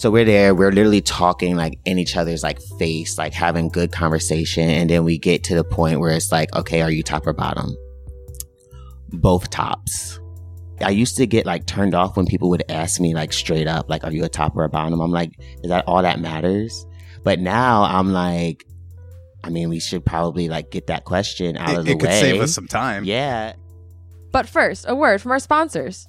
So we're there, we're literally talking like in each other's like face, like having good conversation. And then we get to the point where it's like, okay, are you top or bottom? Both tops. I used to get like turned off when people would ask me like straight up, like, are you a top or a bottom? I'm like, is that all that matters? But now I'm like, I mean, we should probably like get that question out It, of the it could way. save us some time. Yeah. But first, a word from our sponsors.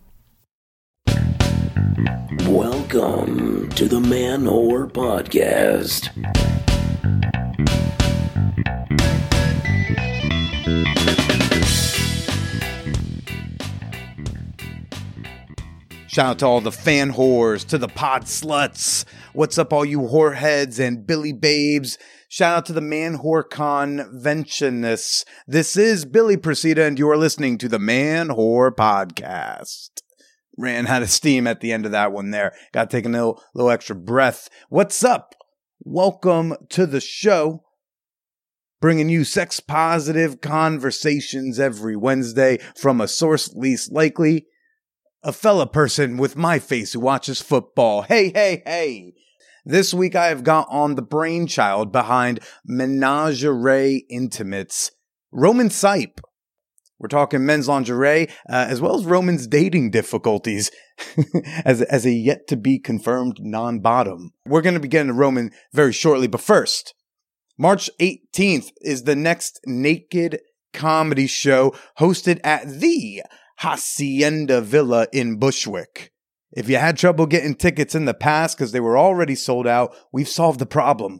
Welcome to the Man Whore Podcast. Shout out to all the fan whores, to the pod sluts. What's up, all you whoreheads and Billy babes? Shout out to the Man Whore Conventionists. This is Billy Procida, and you are listening to the Man Whore Podcast. Ran out of steam at the end of that one there. Got to take a little, little extra breath. What's up? Welcome to the show. Bringing you sex positive conversations every Wednesday from a source least likely a fella person with my face who watches football. Hey, hey, hey. This week I have got on the brainchild behind Menagerie Intimates, Roman Sipe. We're talking men's lingerie, uh, as well as Roman's dating difficulties as, as a yet to be confirmed non bottom. We're going to be getting to Roman very shortly, but first, March 18th is the next naked comedy show hosted at the Hacienda Villa in Bushwick. If you had trouble getting tickets in the past because they were already sold out, we've solved the problem.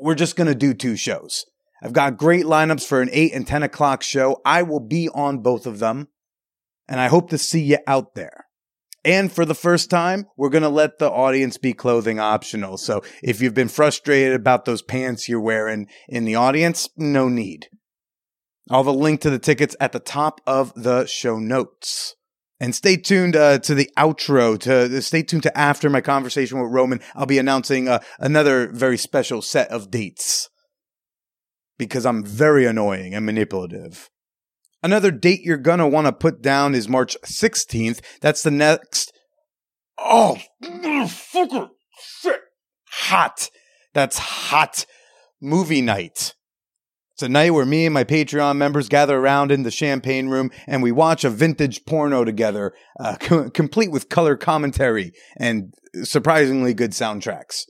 We're just going to do two shows. I've got great lineups for an 8 and 10 o'clock show. I will be on both of them, and I hope to see you out there. And for the first time, we're going to let the audience be clothing optional. So if you've been frustrated about those pants you're wearing in the audience, no need. I'll have a link to the tickets at the top of the show notes. And stay tuned uh, to the outro. To stay tuned to after my conversation with Roman. I'll be announcing uh, another very special set of dates because I'm very annoying and manipulative. Another date you're gonna want to put down is March 16th. That's the next. Oh, motherfucker! Shit, hot. That's hot movie night. It's a night where me and my Patreon members gather around in the champagne room and we watch a vintage porno together, uh, co- complete with color commentary and surprisingly good soundtracks.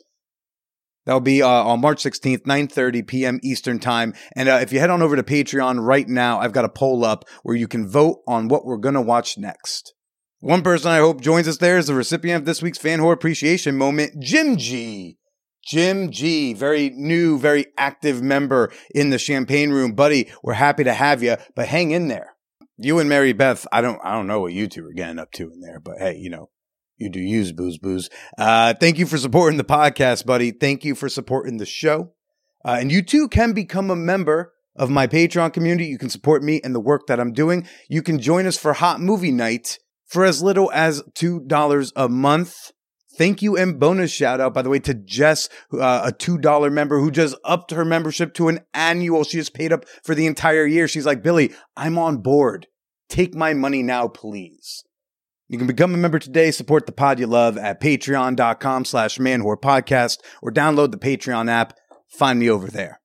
That'll be uh, on March 16th, 9:30 p.m. Eastern Time. And uh, if you head on over to Patreon right now, I've got a poll up where you can vote on what we're going to watch next. One person I hope joins us there is the recipient of this week's Fan Whore Appreciation Moment, Jim G. Jim G, very new, very active member in the champagne room. Buddy, we're happy to have you, but hang in there. You and Mary Beth, I don't, I don't know what you two are getting up to in there, but hey, you know, you do use booze, booze. Uh, thank you for supporting the podcast, buddy. Thank you for supporting the show. Uh, and you too can become a member of my Patreon community. You can support me and the work that I'm doing. You can join us for Hot Movie Night for as little as $2 a month. Thank you and bonus shout out, by the way, to Jess, uh, a $2 member who just upped her membership to an annual. She just paid up for the entire year. She's like, Billy, I'm on board. Take my money now, please. You can become a member today, support the pod you love at patreon.com slash manwhorepodcast or download the Patreon app. Find me over there.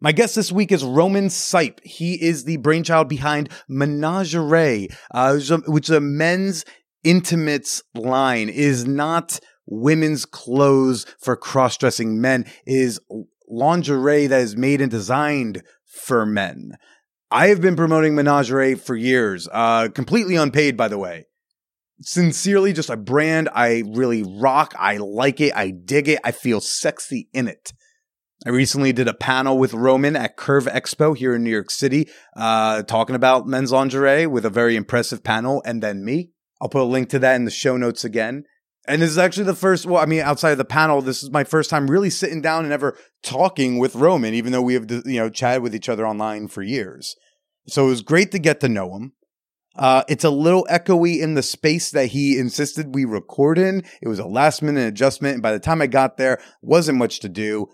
My guest this week is Roman Sipe. He is the brainchild behind Menagerie, uh, which is a- men's intimates line. It is not women's clothes for cross-dressing men. It is lingerie that is made and designed for men. I have been promoting Menagerie for years, uh, completely unpaid, by the way sincerely just a brand I really rock. I like it. I dig it. I feel sexy in it. I recently did a panel with Roman at Curve Expo here in New York City, uh, talking about men's lingerie with a very impressive panel, and then me. I'll put a link to that in the show notes again. And this is actually the first, well, I mean, outside of the panel, this is my first time really sitting down and ever talking with Roman, even though we have, you know, chatted with each other online for years. So it was great to get to know him. Uh, it's a little echoey in the space that he insisted we record in. It was a last minute adjustment. And by the time I got there, wasn't much to do.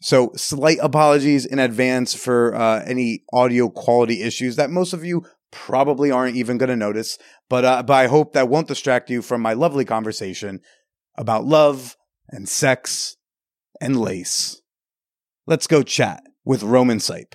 So slight apologies in advance for uh, any audio quality issues that most of you probably aren't even going to notice. But, uh, but I hope that won't distract you from my lovely conversation about love and sex and lace. Let's go chat with Roman Sipe.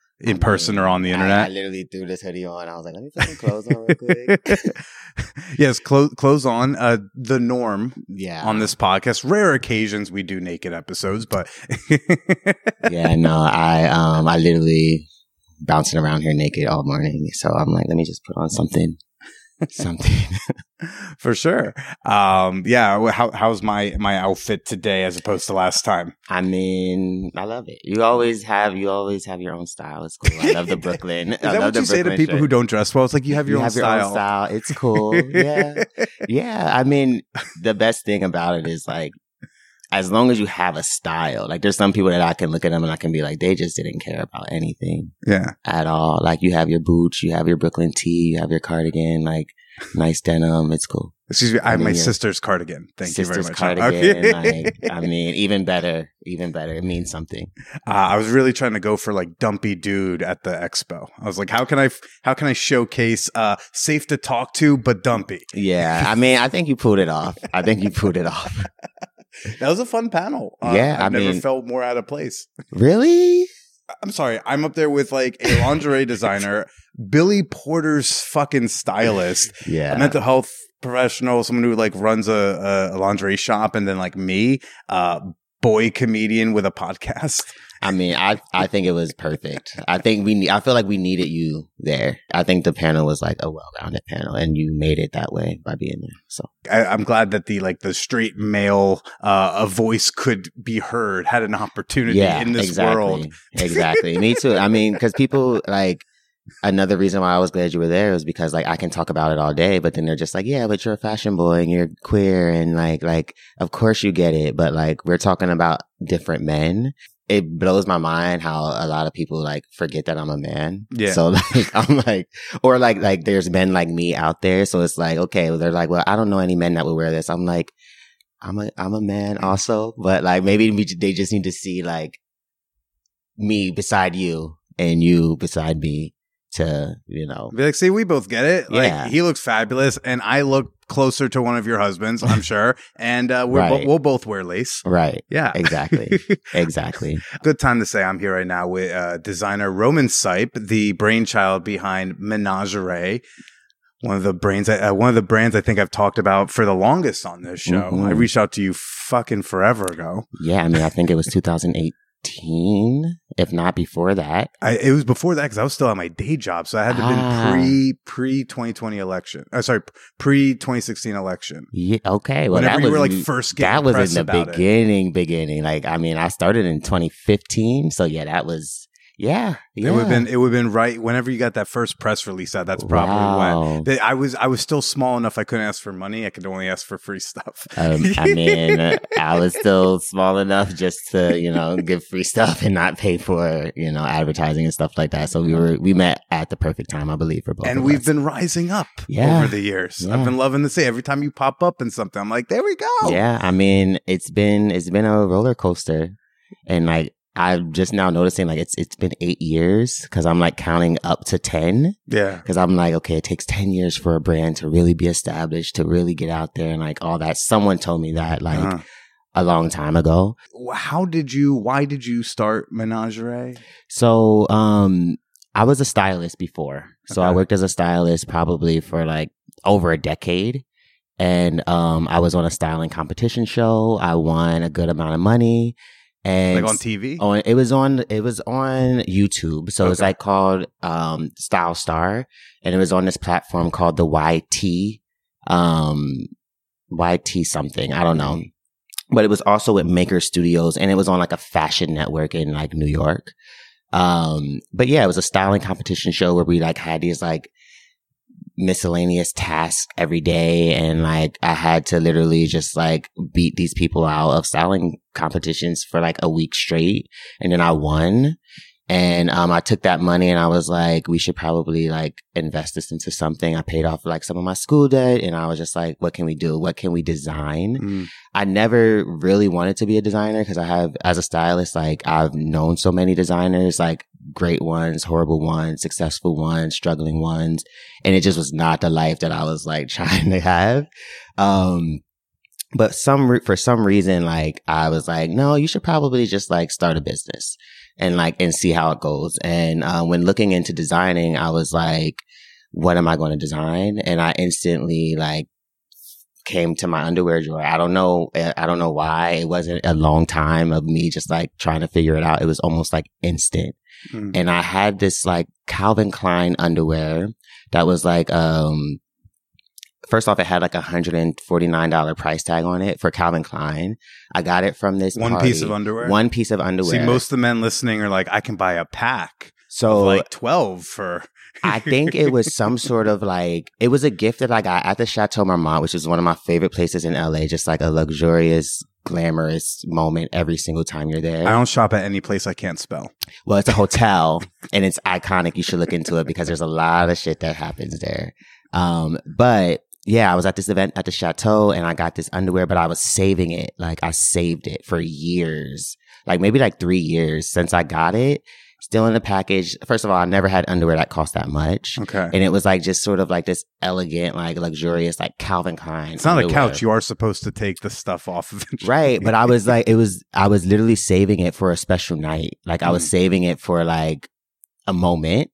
in person or on the internet. I, I, literally threw this hoodie on. I was like, let me put some clothes on real quick. yes, clothes clothes on. Uh, the norm. Yeah. On this podcast, rare occasions we do naked episodes, but yeah, no, I um, I literally bouncing around here naked all morning. So I'm like, let me just put on something something for sure. Um, yeah. How, how's my my outfit today as opposed to last time? I mean, I love it. You always have you always have your own style. It's cool. I love the Brooklyn. Is that what you say to people shirt. who don't dress well? It's like you have your, you own, have style. your own style. It's cool. yeah, yeah. I mean, the best thing about it is like as long as you have a style, like there's some people that I can look at them and I can be like, they just didn't care about anything. Yeah. At all. Like you have your boots, you have your Brooklyn tee, you have your cardigan, like nice denim. It's cool. Excuse me. I, I have my sister's cardigan. Thank you very much. cardigan. like, I mean, even better, even better. It means something. Uh, I was really trying to go for like dumpy dude at the expo. I was like, how can I, how can I showcase, uh, safe to talk to, but dumpy? Yeah. I mean, I think you pulled it off. I think you pulled it off. That was a fun panel. Uh, yeah, I've I never mean, felt more out of place. Really? I'm sorry. I'm up there with like a lingerie designer, Billy Porter's fucking stylist, Yeah. a mental health professional, someone who like runs a, a lingerie shop, and then like me, uh, boy comedian with a podcast. I mean, I I think it was perfect. I think we I feel like we needed you there. I think the panel was like a well-rounded panel, and you made it that way by being there. So I, I'm glad that the like the straight male uh, a voice could be heard, had an opportunity yeah, in this exactly, world. exactly. Me too. I mean, because people like another reason why I was glad you were there was because like I can talk about it all day, but then they're just like, yeah, but you're a fashion boy and you're queer and like like of course you get it, but like we're talking about different men. It blows my mind how a lot of people like forget that I'm a man. Yeah. So like I'm like, or like like there's men like me out there. So it's like okay, well, they're like, well, I don't know any men that would wear this. I'm like, I'm a I'm a man also, but like maybe they just need to see like me beside you and you beside me to you know Be like, see, we both get it. Like Yeah. he looks fabulous, and I look closer to one of your husbands, I'm sure. And uh, we're bo- Right. we'll both wear lace. right Yeah, exactly exactly Good time to say I'm here right now with uh, designer Roman Sipe, the brainchild behind Menagerie. One of the brains, uh, one of the brands I think I've talked about for the longest on this show. Mhm. I reached out to you fucking forever ago. yeah i mean i think it was 2018 if not before that I, it was before that because I was still at my day job, so I had to Ah. been pre pre 2020 election. Uh, sorry, pre 2016 election. yeah okay well Whenever that was were like first that was in the about it. beginning beginning like i mean i started in 2015 so yeah that was yeah yeah It would have been it would have been right whenever you got that first press release out. That's probably Wow. when They- I was I was still small enough. I couldn't ask for money. I could only ask for free stuff. um, I mean, I was still small enough just to, you know, give free stuff and not pay for, you know, advertising and stuff like that. So we were, we met at the perfect time, I believe, for both and we've us. been rising up Yeah. over the years. Yeah. I've been loving to see every time you pop up in something. I'm like, there we go. Yeah, I mean, it's been it's been a roller coaster, and like I'm just now noticing like it's it's been eight years because I'm like counting up to ten yeah. because I'm like okay, it takes ten years for a brand to really be established to really get out there and like all that. Someone told me that like Uh-huh. a long time ago. How did you? Why did you start Menagerie? So um, I was a stylist before, so I worked as a stylist probably for like over a decade. and um, I was on a styling competition show. I won a good amount of money, and Like on TV? on it was on it was on YouTube. So it was like called um Style Star and it was on this platform called the YT um YT something. I don't know. But it was also with Maker Studios and it was on like a fashion network in like New York. Um but yeah, it was a styling competition show where we like had these like miscellaneous tasks every day. And like I had to literally just like beat these people out of styling competitions for like a week straight. And then I won. And um I took that money and I was like we should probably like invest this into something. I paid off like some of my school debt and I was just like what can we do? What can we design? Mm. I never really wanted to be a designer because I have, as a stylist, like I've known so many designers, like great ones, horrible ones, successful ones, struggling ones. And it just was not the life that I was like trying to have. Um, but some, re- for some reason, like I was like, no, you should probably just like start a business and like, and see how it goes. And, um, when looking into designing, I was like, what am I going to design? And I instantly like came to my underwear drawer. I don't know. eh, I don't know why. It wasn't a long time of me just like trying to figure it out. It was almost like instant. Mm. And I had this like Calvin Klein underwear that was like, um, first off, it had like a hundred and forty nine dollar price tag on it for Calvin Klein. I got it from this One party. piece of underwear? One piece of underwear. See, most of the men listening are like, I can buy a pack so of like 12 for. I think it was some sort of like it was a gift that I got at the Chateau Marmont, which is one of my favorite places in LA. Just like a luxurious, glamorous moment every single time you're there. I don't shop at any place I can't spell. Well, it's a hotel and it's iconic. You should look into it because there's a lot of shit that happens there. Um, but yeah, I was at this event at the chateau and I got this underwear, but I was saving it. Like I saved it for years, like maybe like three years since I got it. Still in the package. First of all, I never had underwear that cost that much. Okay. And it was like just sort of like this elegant, like luxurious, like Calvin Klein. It's not a couch. You are supposed to take the stuff off of it. Right. But I was like, it was, I was literally saving it for a special night. Like I was Mm. saving it for like a moment.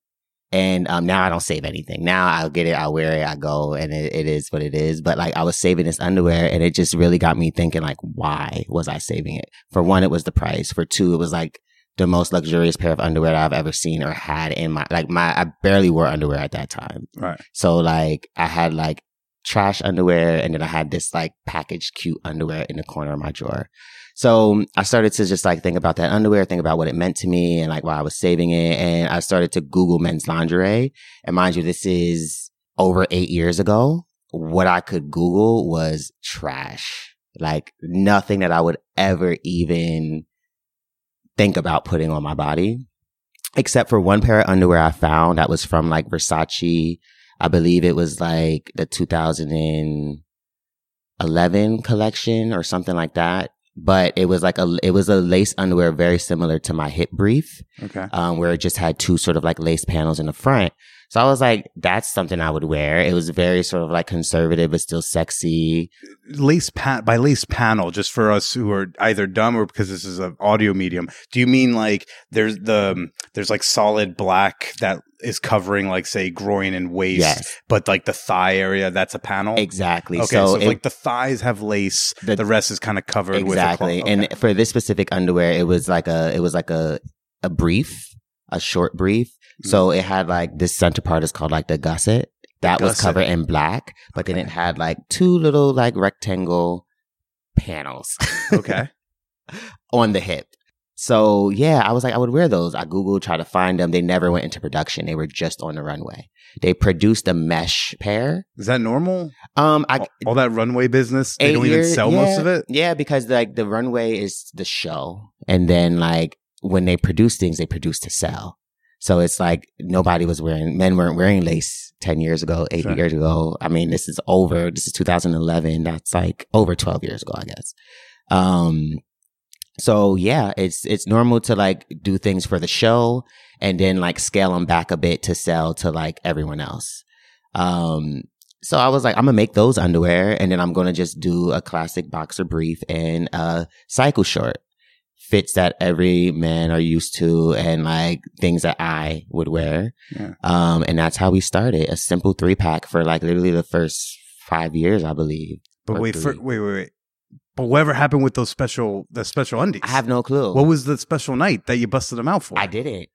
And um, now I don't save anything. Now I'll get it, I'll wear it, I go, and it, it is what it is. But like I was saving this underwear, and it just really got me thinking, like, why was I saving it? For one, it was the price. For two, it was like the most luxurious pair of underwear that I've ever seen or had in my like my. I barely wore underwear at that time. Right. So like I had like trash underwear and then I had this like packaged cute underwear in the corner of my drawer. So I started to just like think about that underwear, think about what it meant to me and like why I was saving it. And I started to Google men's lingerie. And mind you, this is over eight years ago. What I could Google was trash. Like nothing that I would ever even think about putting on my body. Except for one pair of underwear I found that was from like Versace. I believe it was like the 2011 collection or something like that. But it was like a, it was a lace underwear very similar to my hip brief, Okay. um, where it just had two sort of like lace panels in the front. So I was like, that's something I would wear. It was very sort of like conservative, but still sexy. lace pa- by lace panel just for us who are either dumb or because this is an audio medium do you mean like there's the um, there's like solid black that is covering like say groin and waist Yes, but like the thigh area that's a panel exactly. okay so so, it- like the thighs have lace The- the, rest is kind of covered exactly. cloth. And for this specific underwear, it was like a, it was like a, a brief, a short brief. Mm. So it had like this center part is called like the gusset. That was gusset. covered in black, but then it had like two little like rectangle panels okay on the hip. So yeah, I was like, I would wear those. I Googled, tried to find them. They never went into production. They were just on the runway. They produced a mesh pair. is that normal Um, I, all, all that runway business they don't even sell yeah, most of it Yeah, because like the runway is the show, and then like when they produce things, they produce to sell. So it's like nobody was wearing men weren't wearing lace ten years ago, eight Sure. years ago. I mean, this is over. This is 2011. That's like over 12 years ago, I guess. Um, so yeah, it's it's normal to like do things for the show and then like scale them back a bit to sell to like everyone else. Um, so I was like, I'm gonna make those underwear and then I'm gonna just do a classic boxer brief and a cycle short. Fits that every man are used to and like things that I would wear. Yeah. Um, and that's how we started a simple three pack for like literally the first five years, I believe. But wait, for, wait, wait, wait. But whatever happened with those special, the special undies? I have no clue. What was the special night that you busted them out for? I didn't.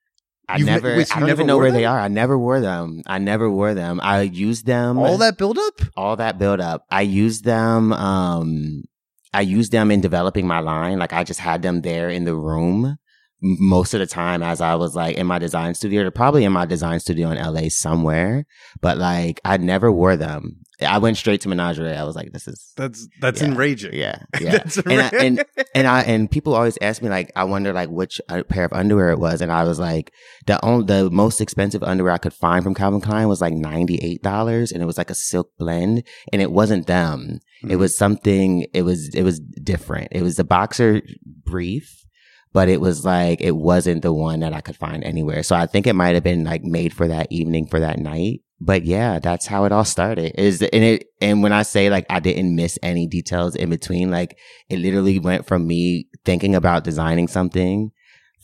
I You've never. wait, so I don't never even know where they are. I never wore them. I never wore them. I used them. All that build up? all that build up. I used them. Um, I used them in developing my line. Like I just had them there in the room most of the time as I was like in my design studio, or probably in my design studio in LA somewhere. But like I never wore them. I went straight to Menagerie. I was like, this is That's that's Yeah. enraging. yeah, yeah. That's and, I, and and I and people always ask me like, I wonder like which pair of underwear it was, and I was like, the only the most expensive underwear I could find from Calvin Klein was like ninety eight dollars, and it was like a silk blend, and it wasn't them. It Mhm. was something. It was it was different. It was the boxer brief. But it was like it wasn't the one that I could find anywhere. So I think it might have been like made for that evening for that night. But yeah, that's how it all started. Is and it and when I say like I didn't miss any details in between, like it literally went from me thinking about designing something,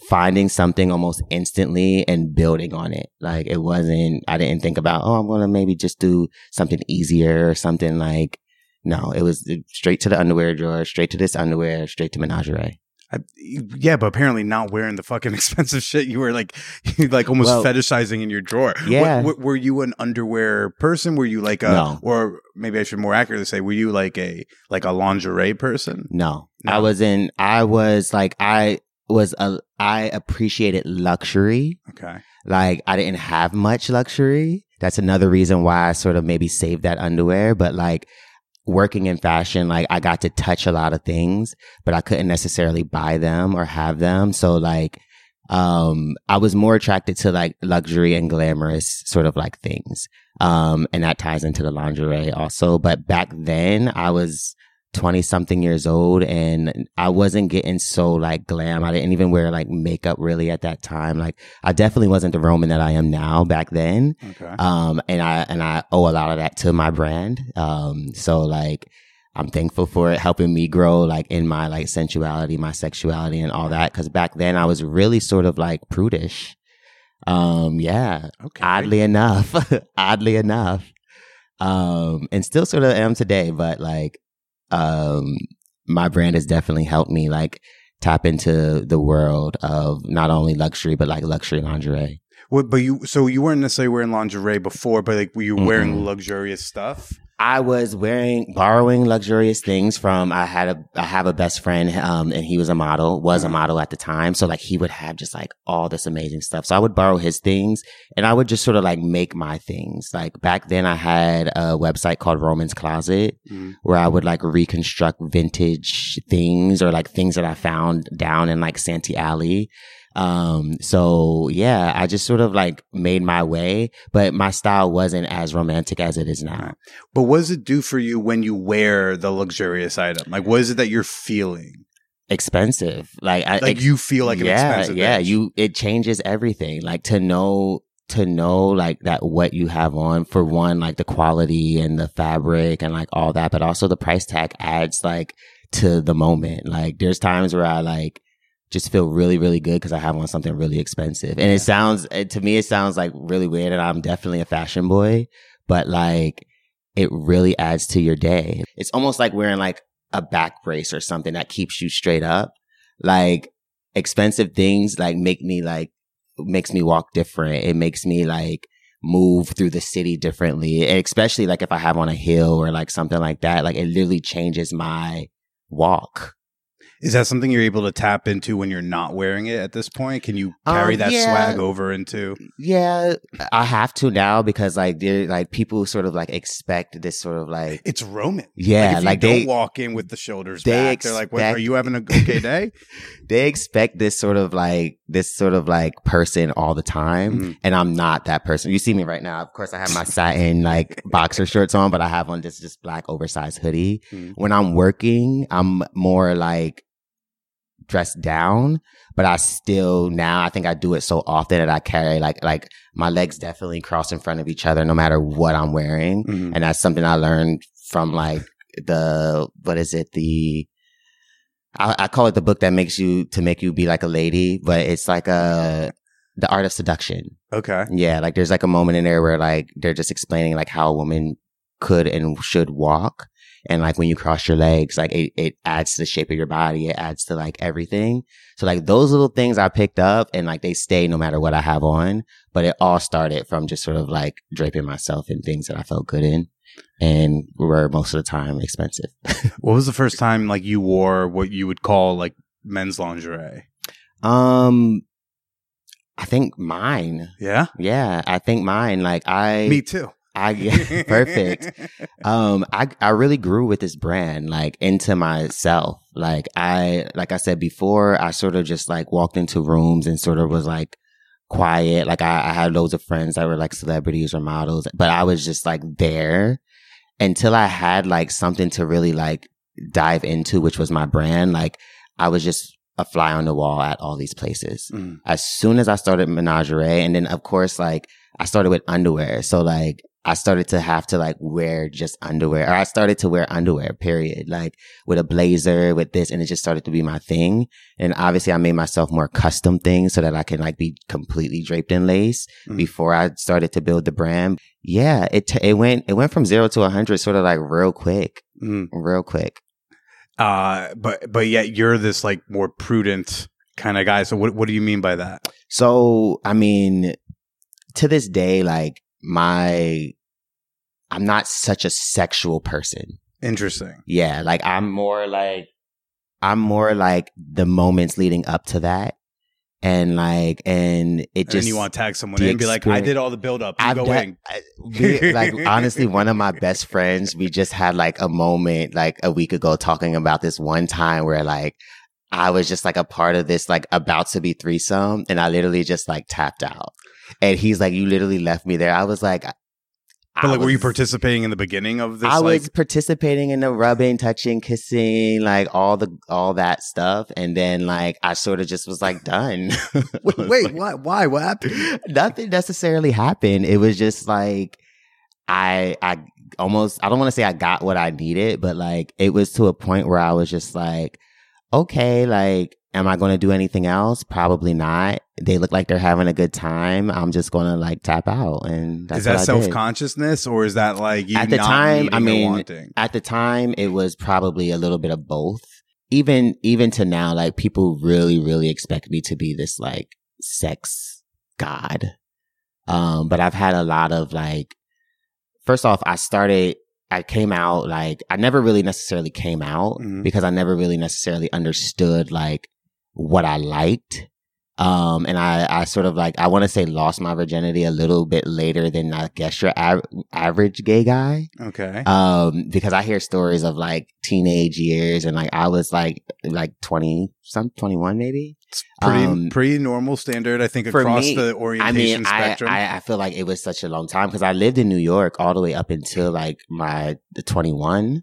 finding something almost instantly and building on it. Like it wasn't, I didn't think about, oh, I'm to maybe just do something easier or something like, no, it was straight to the underwear drawer, straight to this underwear, straight to menagerie. I, yeah, but apparently not wearing the fucking expensive shit you were like, like almost Well, fetishizing in your drawer. Yeah. What- what- were you an underwear person? Were you like a, No. or maybe I should more accurately say, were you like a like a lingerie person? No, No. I was in, I was like, I was, a, I appreciated luxury. Okay. Like I didn't have much luxury. That's another reason why I sort of maybe saved that underwear. But like working in fashion, like I got to touch a lot of things, but I couldn't necessarily buy them or have them. So like, um, I was more attracted to like luxury and glamorous sort of like things. Um, and that ties into the lingerie also. But back then I was 20 something years old and I wasn't getting so like glam. I didn't even wear like makeup really at that time. Like I definitely wasn't the Roman that I am now back then. Okay. Um, and I, and I owe a lot of that to my brand. Um, so like, I'm thankful for it helping me grow like in my like sensuality, my sexuality and all that. Cause back then I was really sort of like prudish. Um, yeah, okay. oddly enough, oddly enough. Um, and still sort of am today, but like, um, my brand has definitely helped me like tap into the world of not only luxury, but like luxury lingerie. What, but you, so you weren't necessarily wearing lingerie before, but like were you wearing Mm-mm. luxurious stuff? I was wearing, borrowing luxurious things from, I had a, I have a best friend, um, and he was a model, was a Mhm. model at the time. So like he would have just like all this amazing stuff. So I would borrow his things and I would just sort of like make my things. Like back then I had a website called Roman's Closet Mhm. where I would like reconstruct vintage things or like things that I found down in like Santee Alley. Um, so yeah, I just sort of like made my way, but my style wasn't as romantic as it is now. But what does it do for you when you wear the luxurious item? Like, what is it that you're feeling? Expensive. Like, I, Like ex- you feel like an yeah, expensive yeah, bitch. you, it changes everything. Like to know, to know like that what you have on for one, like the quality and the fabric and like all that, but also the price tag adds like to the moment. Like there's times where I like, just feel really, really good because I have on something really expensive. And it sounds, it, to me, it sounds like really weird. And I'm definitely a fashion boy, but like it really adds to your day. It's almost like wearing like a back brace or something that keeps you straight up. Like expensive things like make me like, makes me walk different. It makes me like move through the city differently. And especially like if I have on a hill or like something like that, like it literally changes my walk. Is that something you're able to tap into when you're not wearing it at this point? Can you carry Um, that yeah. swag over into? Yeah, I have to now because like like people sort of like expect this sort of like It's Roman. yeah, like, if like, you they don't walk in with the shoulders they back, they're like, "What? Are you having a okay day?" they expect this sort of like this sort of like person all the time, Mhm. and I'm not that person. You see me right now. Of course, I have my satin like boxer shorts on, but I have on this just black oversized hoodie. Mhm. When I'm working, I'm more like dressed down, but I still now I think I do it so often that I carry like like my legs definitely cross in front of each other no matter what I'm wearing. Mhm. And that's something I learned from like the what is it, the I, I call it the book that makes you to make you be like a lady, but it's like a the art of seduction. Okay. Yeah, like there's like a moment in there where like they're just explaining like how a woman could and should walk. And like when you cross your legs, like it, it adds to the shape of your body. It adds to like everything. So like those little things I picked up and like they stay no matter what I have on. But it all started from just sort of like draping myself in things that I felt good in and were most of the time expensive. What was the first time like you wore what you would call like men's lingerie? um, I think mine. Yeah, Yeah, I think mine. Like I, me too. I yeah, perfect. um i i really grew with this brand like into myself like i like i said before i sort of just like walked into rooms and sort of was like quiet like i, I had loads of friends that were like celebrities or models but i was just like there until i had like something to really like dive into which was my brand like i was just a fly on the wall at all these places Mm. as soon as I started menagerie, and then of course, like I started with underwear. So like I started to have to like wear just underwear, or I started to wear underwear, period. Like with a blazer, with this, and it just started to be my thing. And obviously, I made myself more custom things so that I can like be completely draped in lace Mm. before I started to build the brand. Yeah, it t- it went it went from zero to a hundred, sort of like real quick, Mm. real quick. Uh, but but yet you're this like more prudent kind of guy. So what what do you mean by that? So, I mean, to this day, like my, I'm not such a sexual person. Interesting. Yeah. Like I'm more like, I'm more like the moments leading up to that. And like, and it And just, then you want to tag someone and be like, I did all the build up. I've go done- I- we- like honestly, one of my best friends, we just had like a moment like a week ago talking about this one time where like I was just like a part of this like about to be threesome and I literally just like tapped out. And he's like, you literally left me there. I was like, I But like, were you participating in the beginning of this? I like, was participating in the rubbing, touching, kissing, like all the all that stuff, and then like I sort of just was like done. wait, wait, why? Why? What happened? nothing necessarily happened. It was just like I I almost I don't want to say I got what I needed, but like it was to a point where I was just like, okay, like am I going to do anything else? Probably not. They look like they're having a good time. I'm just going to like tap out, and that's is that self consciousness or is that like you At the time, I mean. At the time, it was probably a little bit of both. Even even to now, like people really really expect me to be this like sex god. Um, but I've had a lot of like. First off, I started. I came out like I never really necessarily came out Mhm. because I never really necessarily understood like what I liked. Um, and I, I sort of like, I want to say lost my virginity a little bit later than I guess your av- average gay guy. okay. Um, because I hear stories of like teenage years and like I was like, like 20, some 21 maybe. It's pretty um, pretty normal standard, I think, across me, the I orientation mean, I, spectrum. I, I feel like it was such a long time because I lived in New York all the way up until like my 21.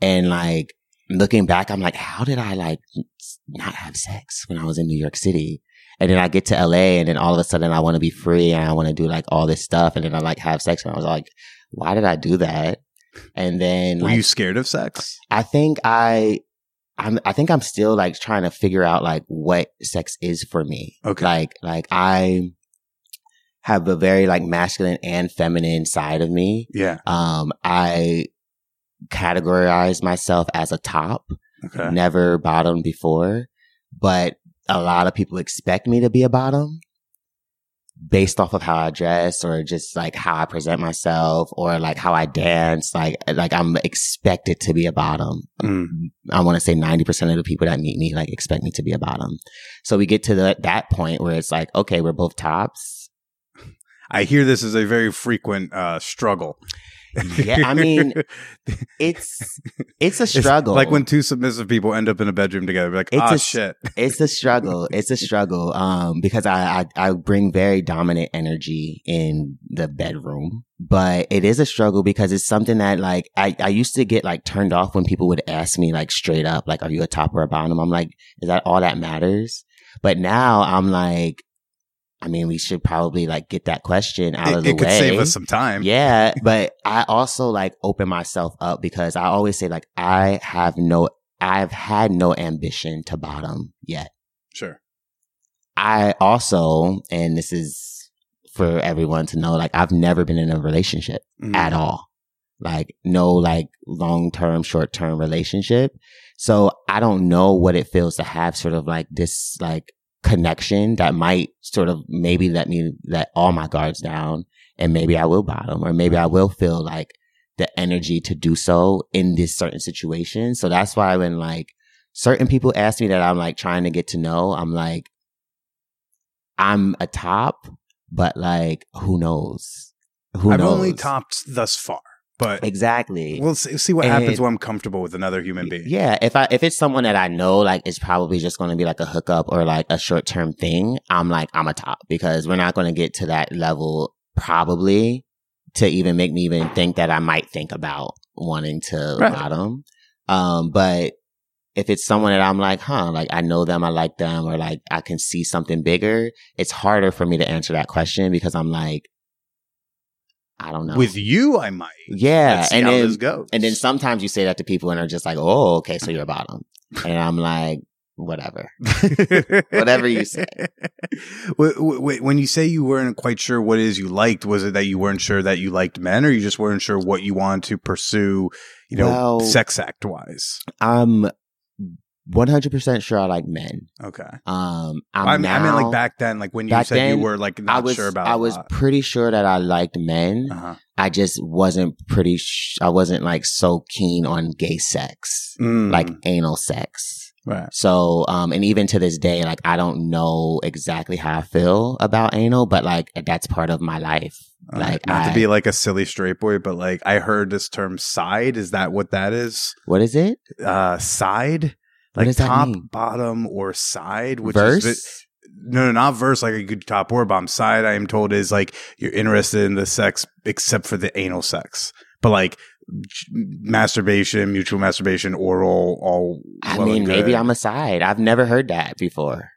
And like looking back, I'm like, how did I like not have sex when I was in New York City? And then I get to LA and then all of a sudden I want to be free and I want to do like all this stuff. And then I like have sex and I was like, why did I do that? And then Were like, you scared of sex? I think I, I'm, I think I'm still like trying to figure out like what sex is for me. Okay. Like, like I have a very like masculine and feminine side of me. Yeah. Um, I categorize myself as a top, Okay. never bottom before, but a lot of people expect me to be a bottom based off of how I dress or just like how I present myself or like how I dance. Like, like I'm expected to be a bottom. Mm. I want to say 90% of the people that meet me like expect me to be a bottom. So we get to the, that point where it's like, okay, we're both tops. I hear this is a very frequent uh, struggle. Yeah, I mean, It's, it's a It's struggle. like when two submissive people end up in a bedroom together, like, It's ah, a- shit. it's a struggle. It's a struggle. Um, because I, I, I bring very dominant energy in the bedroom, but it is a struggle because it's something that like, I, I used to get like turned off when people would ask me like straight up, like, are you a top or a bottom? I'm like, is that all that matters? But now I'm like, I mean, we should probably like get that question out It, of the way. it could way. save us some time. Yeah, but I also like open myself up because I always say like I have no I've had no ambition to bottom yet. Sure. I also and this is for everyone to know like I've never been in a relationship Mm. at all. like no like long term, short term relationship. So I don't know what it feels to have sort of like this like connection that might sort of maybe let me let all my guards down and maybe I will bottom or maybe I will feel like the energy to do so in this certain situation. So that's why when like certain people ask me that I'm like trying to get to know, I'm like, I'm a top, but like, who knows? Who knows? I've knows? only topped thus far, but exactly. we'll see, see what happens when I'm comfortable with another human being. Yeah, if I if it's someone that I know, like it's probably just going to be like a hookup or like a short term thing. I'm like I'm a top because we're not going to get to that level probably to even make me even think that I might think about wanting to Right. bottom. Um, but if it's someone that I'm like, huh, like I know them, I like them, or like I can see something bigger, it's harder for me to answer that question because I'm like, I don't know. With you, I might. yeah, and then and then sometimes you say that to people and are just like, oh, okay, so you're a bottom. And I'm like, whatever. Whatever you say. When you say you weren't quite sure what it is you liked, was it that you weren't sure that you liked men, or you just weren't sure what you wanted to pursue, you know, Well- sex act wise? Um, I'm 100% sure I like men. Okay. Um, I'm I mean, I mean, like back then, like when you said then, you were like not I was, sure about. I was pretty sure that I liked men. Uh-huh. I just wasn't pretty, sh- I wasn't like so keen on gay sex, Mm, like anal sex. right. So, um, and even to this day, like I don't know exactly how I feel about anal, but like that's part of my life. Uh, Like, not I- to be like a silly straight boy, but like I heard this term "side." Is that what that is? What is it? Uh, side, like top, bottom, or side? Which Verse? is no, no, not verse like a good top or bottom. Side, I am told, is like you're interested in the sex except for the anal sex, but like masturbation, mutual masturbation, oral, all. I well mean, maybe. I'm a side. I've never heard that before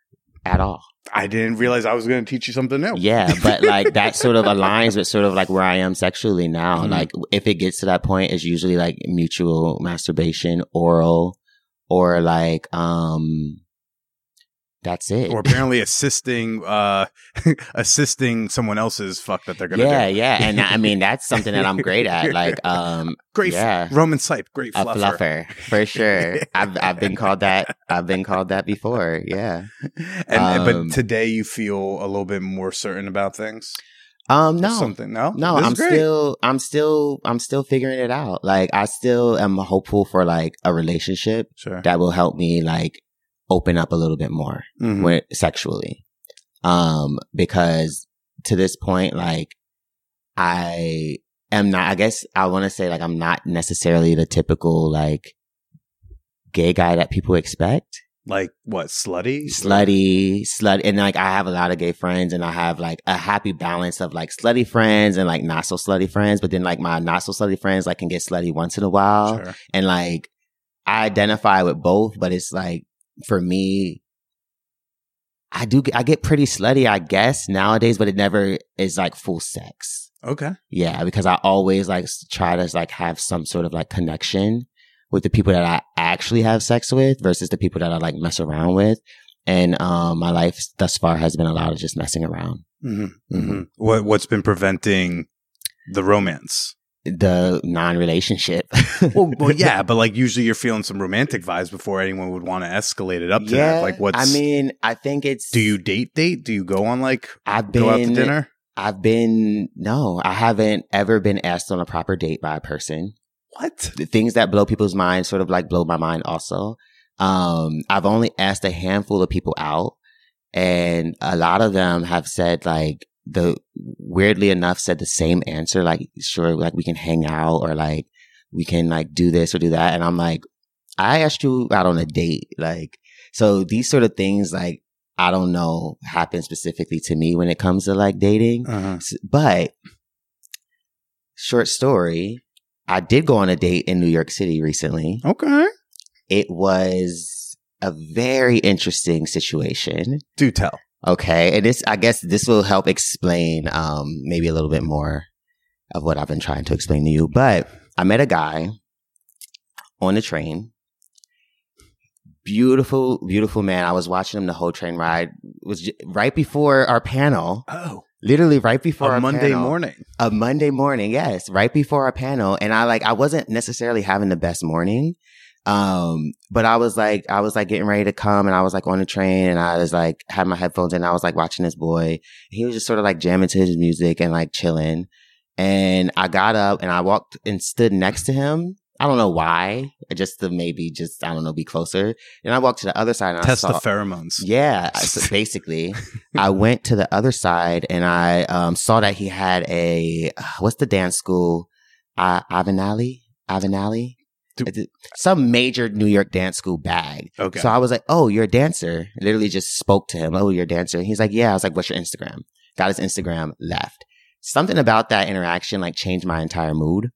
at all. I didn't realize I was going to teach you something new. Yeah, but like that sort of aligns with sort of like where I am sexually now. Mhm. Like if it gets to that point, it's usually like mutual masturbation, oral, or like um that's it. Or apparently assisting, uh, assisting someone else's fuck that they're gonna yeah, do. yeah. Yeah. And I mean that's something that I'm great at. Like um Great, yeah. Roman Sipe, great a fluffer. fluffer for sure. I've I've been called that. I've been called that before. Yeah. And Um, but today you feel a little bit more certain about things. Um. No. something. No, No, I'm great. still, I'm still, I'm still figuring it out. Like, I still am hopeful for like a relationship sure. that will help me like open up a little bit more Mhm. when, sexually. Um, because to this point, like, I am not, I guess I want to say like, I'm not necessarily the typical like gay guy that people expect. Like what? Slutty, slutty, slut, and like I have a lot of gay friends, and I have like a happy balance of like slutty friends and like not so slutty friends. But then like my not so slutty friends like can get slutty once in a while, Sure. and like I identify with both. But it's like for me, I do I get pretty slutty, I guess nowadays, but it never is like full sex. Okay. Yeah, because I always like try to like have some sort of like connection with the people that I actually have sex with versus the people that I like mess around with. And um my life thus far has been a lot of just messing around. hmm hmm What What's been preventing the romance? The non-relationship. Well, well, yeah, but like usually you're feeling some romantic vibes before anyone would want to escalate it up to yeah. that. Like, what's? I mean, I think it's. do you date date? Do you go on like I've been go out to dinner? I've been no, I haven't ever been asked on a proper date by a person. What? the things that blow people's minds sort of like blow my mind also. Um, I've only asked a handful of people out and a lot of them have said like the weirdly enough said the same answer, like sure, like we can hang out or like we can like do this or do that. And I'm like, I asked you out on a date. Like, so these sort of things, like, I don't know, happen specifically to me when it comes to like dating. Uh-huh. But short story, I did go on a date in New York City recently. Okay. It was a very interesting situation. Do tell. Okay. And this, I guess this will help explain, um, maybe a little bit more of what I've been trying to explain to you. But I met a guy on the train. Beautiful, beautiful man. I was watching him the whole train ride. It was j- right before our panel. Oh. Literally right before a Monday panel. morning. a Monday morning, yes, right before our panel. And I like, I wasn't necessarily having the best morning. Um, but I was like, I was like getting ready to come and I was like on the train and I was like, had my headphones in. I was like watching this boy. He was just sort of like jamming to his music and like chilling. And I got up and I walked and stood next to him. I don't know why, just to maybe just, I don't know, be closer. And I walked to the other side and Test I saw, the pheromones. yeah, so basically, I went to the other side and I um, saw that he had a uh, what's the dance school? Uh, Avenali, Avenali, some major New York dance school bag. Okay. So I was like, "Oh, you're a dancer." I literally just spoke to him. "Oh, you're a dancer." He's like, "Yeah." I was like, "What's your Instagram?" Got his Instagram. Left. Something about that interaction like changed my entire mood.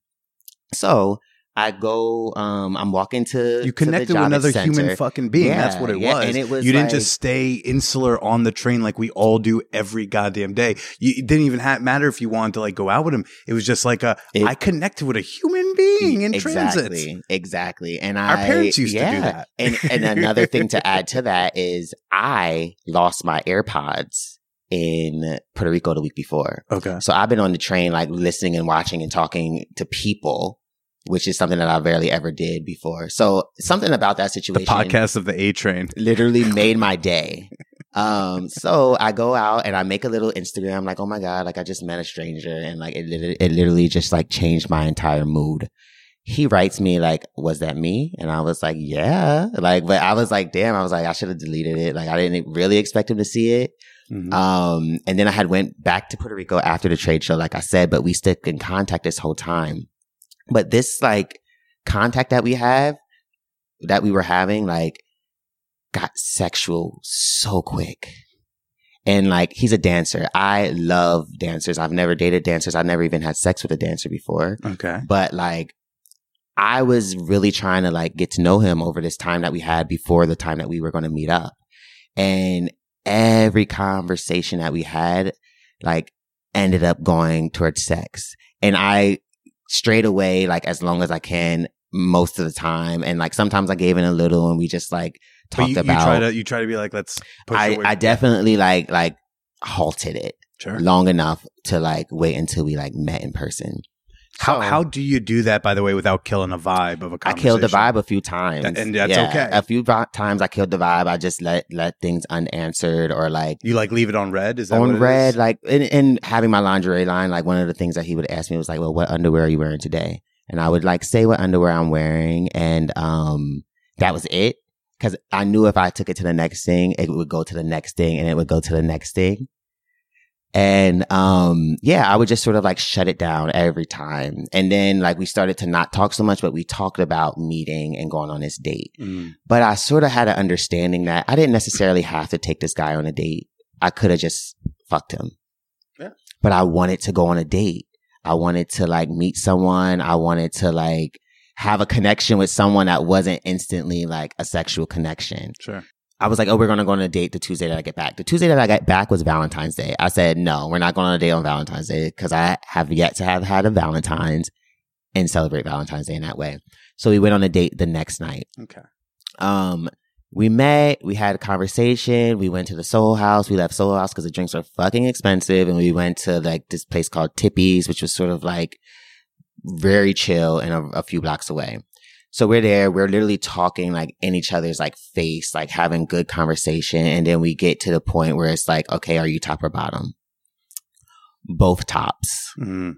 So I go. Um, I'm walking to you to connected with another Center. human fucking being. That's what it yeah, was. and it was you didn't just stay insular on the train like we all do every goddamn day. You, it didn't even ha- matter if you wanted to like go out with him. It was just like a It- I connected with a human being in exactly, transit. Exactly. Exactly. And Our I, parents used to do that. and and another thing to add to that is I lost my AirPods in Puerto Rico the week before. Okay. So I've been on the train like listening and watching and talking to people, which is something that I barely ever did before. So something about that situation, The podcast of the A train. literally made my day. Um, so I go out and I make a little Instagram, like, oh my God, like I just met a stranger and like it, lit- it literally just like changed my entire mood. He writes me like, was that me? And I was like, yeah. Like, but I was like, damn, I was like, I should have deleted it. Like I didn't really expect him to see it. Mhm. Um, and then I had went back to Puerto Rico after the trade show, like I said, but we stuck in contact this whole time. But this like contact that we have, that we were having, like got sexual so quick. And like, he's a dancer. I love dancers. I've never dated dancers. I've never even had sex with a dancer before. okay. But like, I was really trying to like get to know him over this time that we had before the time that we were going to meet up. And every conversation that we had, like, ended up going towards sex. And I straight away, like, as long as I can, most of the time. And like, sometimes I gave in a little and we just like talked you, you about, try to you try to be like let's push I, I definitely like, like halted it sure. long enough to like wait until we like met in person. How So- how do you do that by the way without killing a vibe of a I conversation? I killed the vibe a few times, Th- and that's okay. A few vi- times I killed the vibe. I just let let things unanswered or like You like leave it on red? Is that what on red, is? like and, and having my lingerie line. Like one of the things that he would ask me was like, "Well, what underwear are you wearing today?" And I would like say what underwear I'm wearing, and um, that was it. Because I knew if I took it to the next thing, it would go to the next thing, and it would go to the next thing. And um, yeah, I would just sort of like shut it down every time. And then like we started to not talk so much, but we talked about meeting and going on this date. Mm. But I sort of had an understanding that I didn't necessarily have to take this guy on a date. I could have just fucked him. Yeah. But I wanted to go on a date. I wanted to like meet someone. I wanted to like have a connection with someone that wasn't instantly like a sexual connection. Sure. I was like, oh, we're going to go on a date the Tuesday that I get back. The Tuesday that I get back was Valentine's Day. I said, no, we're not going on a date on Valentine's Day because I have yet to have had a Valentine's and celebrate Valentine's Day in that way. So we went on a date the next night. Okay. Um, we met, we had a conversation, we went to the Soho House, we left Soho House because the drinks were fucking expensive, and we went to like this place called Tippy's, which was sort of like very chill and a, a few blocks away. So we're there, we're literally talking like in each other's like face, like having good conversation, and then we get to the point where it's like, okay, are you top or bottom? Both tops. Mm.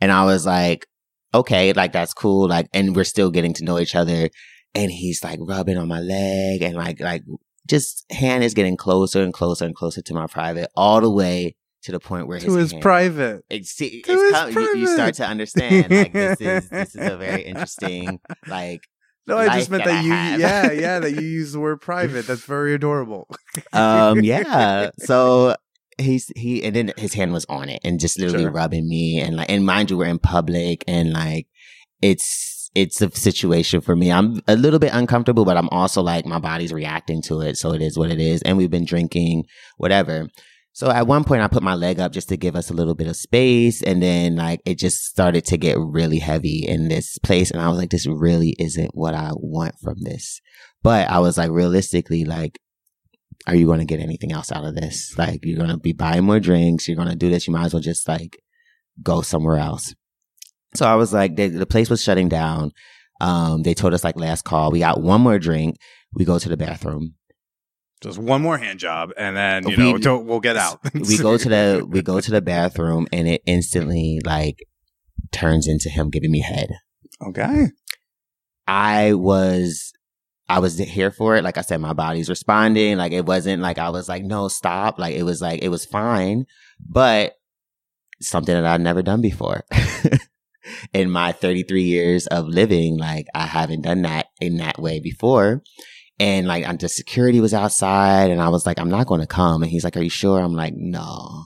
And I was like, okay, like that's cool. Like, and we're still getting to know each other. And he's like rubbing on my leg and like, like just hand is getting closer and closer and closer to my private all the way to the point where To his, his hand- private. It's, see, to it's his com- you, you start to understand like this is, this is a very interesting, like, No, I just meant that that, you. Yeah, yeah, that you use the word private. That's very adorable. um, yeah. So he's he and then his hand was on it and just literally Sure. rubbing me and like and mind you we're in public and like it's it's a situation for me. I'm a little bit uncomfortable, but I'm also like my body's reacting to it, so it is what it is. And we've been drinking, whatever. So at one point I put my leg up just to give us a little bit of space and then like it just started to get really heavy in this place and I was like this really isn't what I want from this. But I was like realistically like are you going to get anything else out of this? Like, you're going to be buying more drinks. You're going to do this. You might as well just like go somewhere else. So I was like, the, the place was shutting down. Um, they told us like last call. We got one more drink. We go to the bathroom. Just one more hand job, and then you we, know we'll get out. we go to the we go to the bathroom, and it instantly like turns into him giving me head. okay. I was I was here for it. Like I said, my body's responding. Like it wasn't like I was like, no, stop. Like it was like it was fine, but something that I'd never done before. in my 33 years of living, like I haven't done that in that way before. And like the security was outside and I was like, I'm not going to come. And he's like, are you sure? I'm like, no,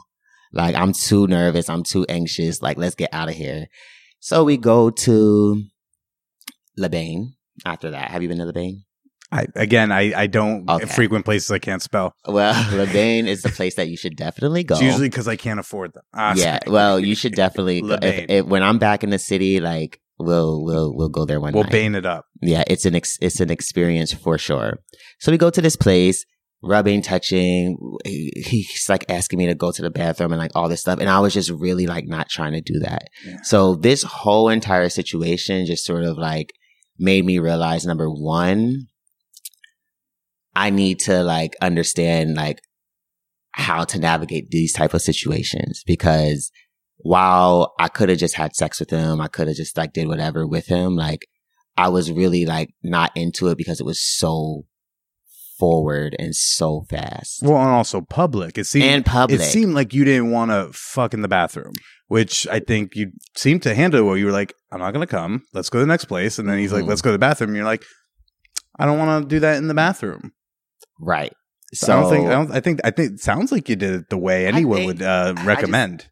like I'm too nervous. I'm too anxious. Like, let's get out of here. So we go to Le Bain after that. Have you been to Le Bain? I again, I I don't Okay. frequent places I can't spell. Well, Le Bain is the place that you should definitely go. It's usually because I can't afford them. Ah, yeah. sorry. Well, you should definitely. If, if, when I'm back in the city, like we'll we'll we'll go there one we'll night. bane it up. yeah, it's an ex- it's an experience for sure. So we go to this place, rubbing, touching. He, he's like asking me to go to the bathroom and like all this stuff, and I was just really like not trying to do that. Yeah. So this whole entire situation just sort of like made me realize number one, I need to like understand like how to navigate these type of situations because while I could have just had sex with him, I could have just like did whatever with him. Like I was really like not into it because it was so forward and so fast Well, and also public. It seemed and public. it seemed like you didn't want to fuck in the bathroom, which I think you seemed to handle well. You were like, "I'm not going to come. Let's go to the next place." And then he's like, Mhm. "Let's go to the bathroom." And you're like, "I don't want to do that in the bathroom." right. So, So I don't think I don't. I think I think it sounds like you did it the way anyone think- would uh, I recommend.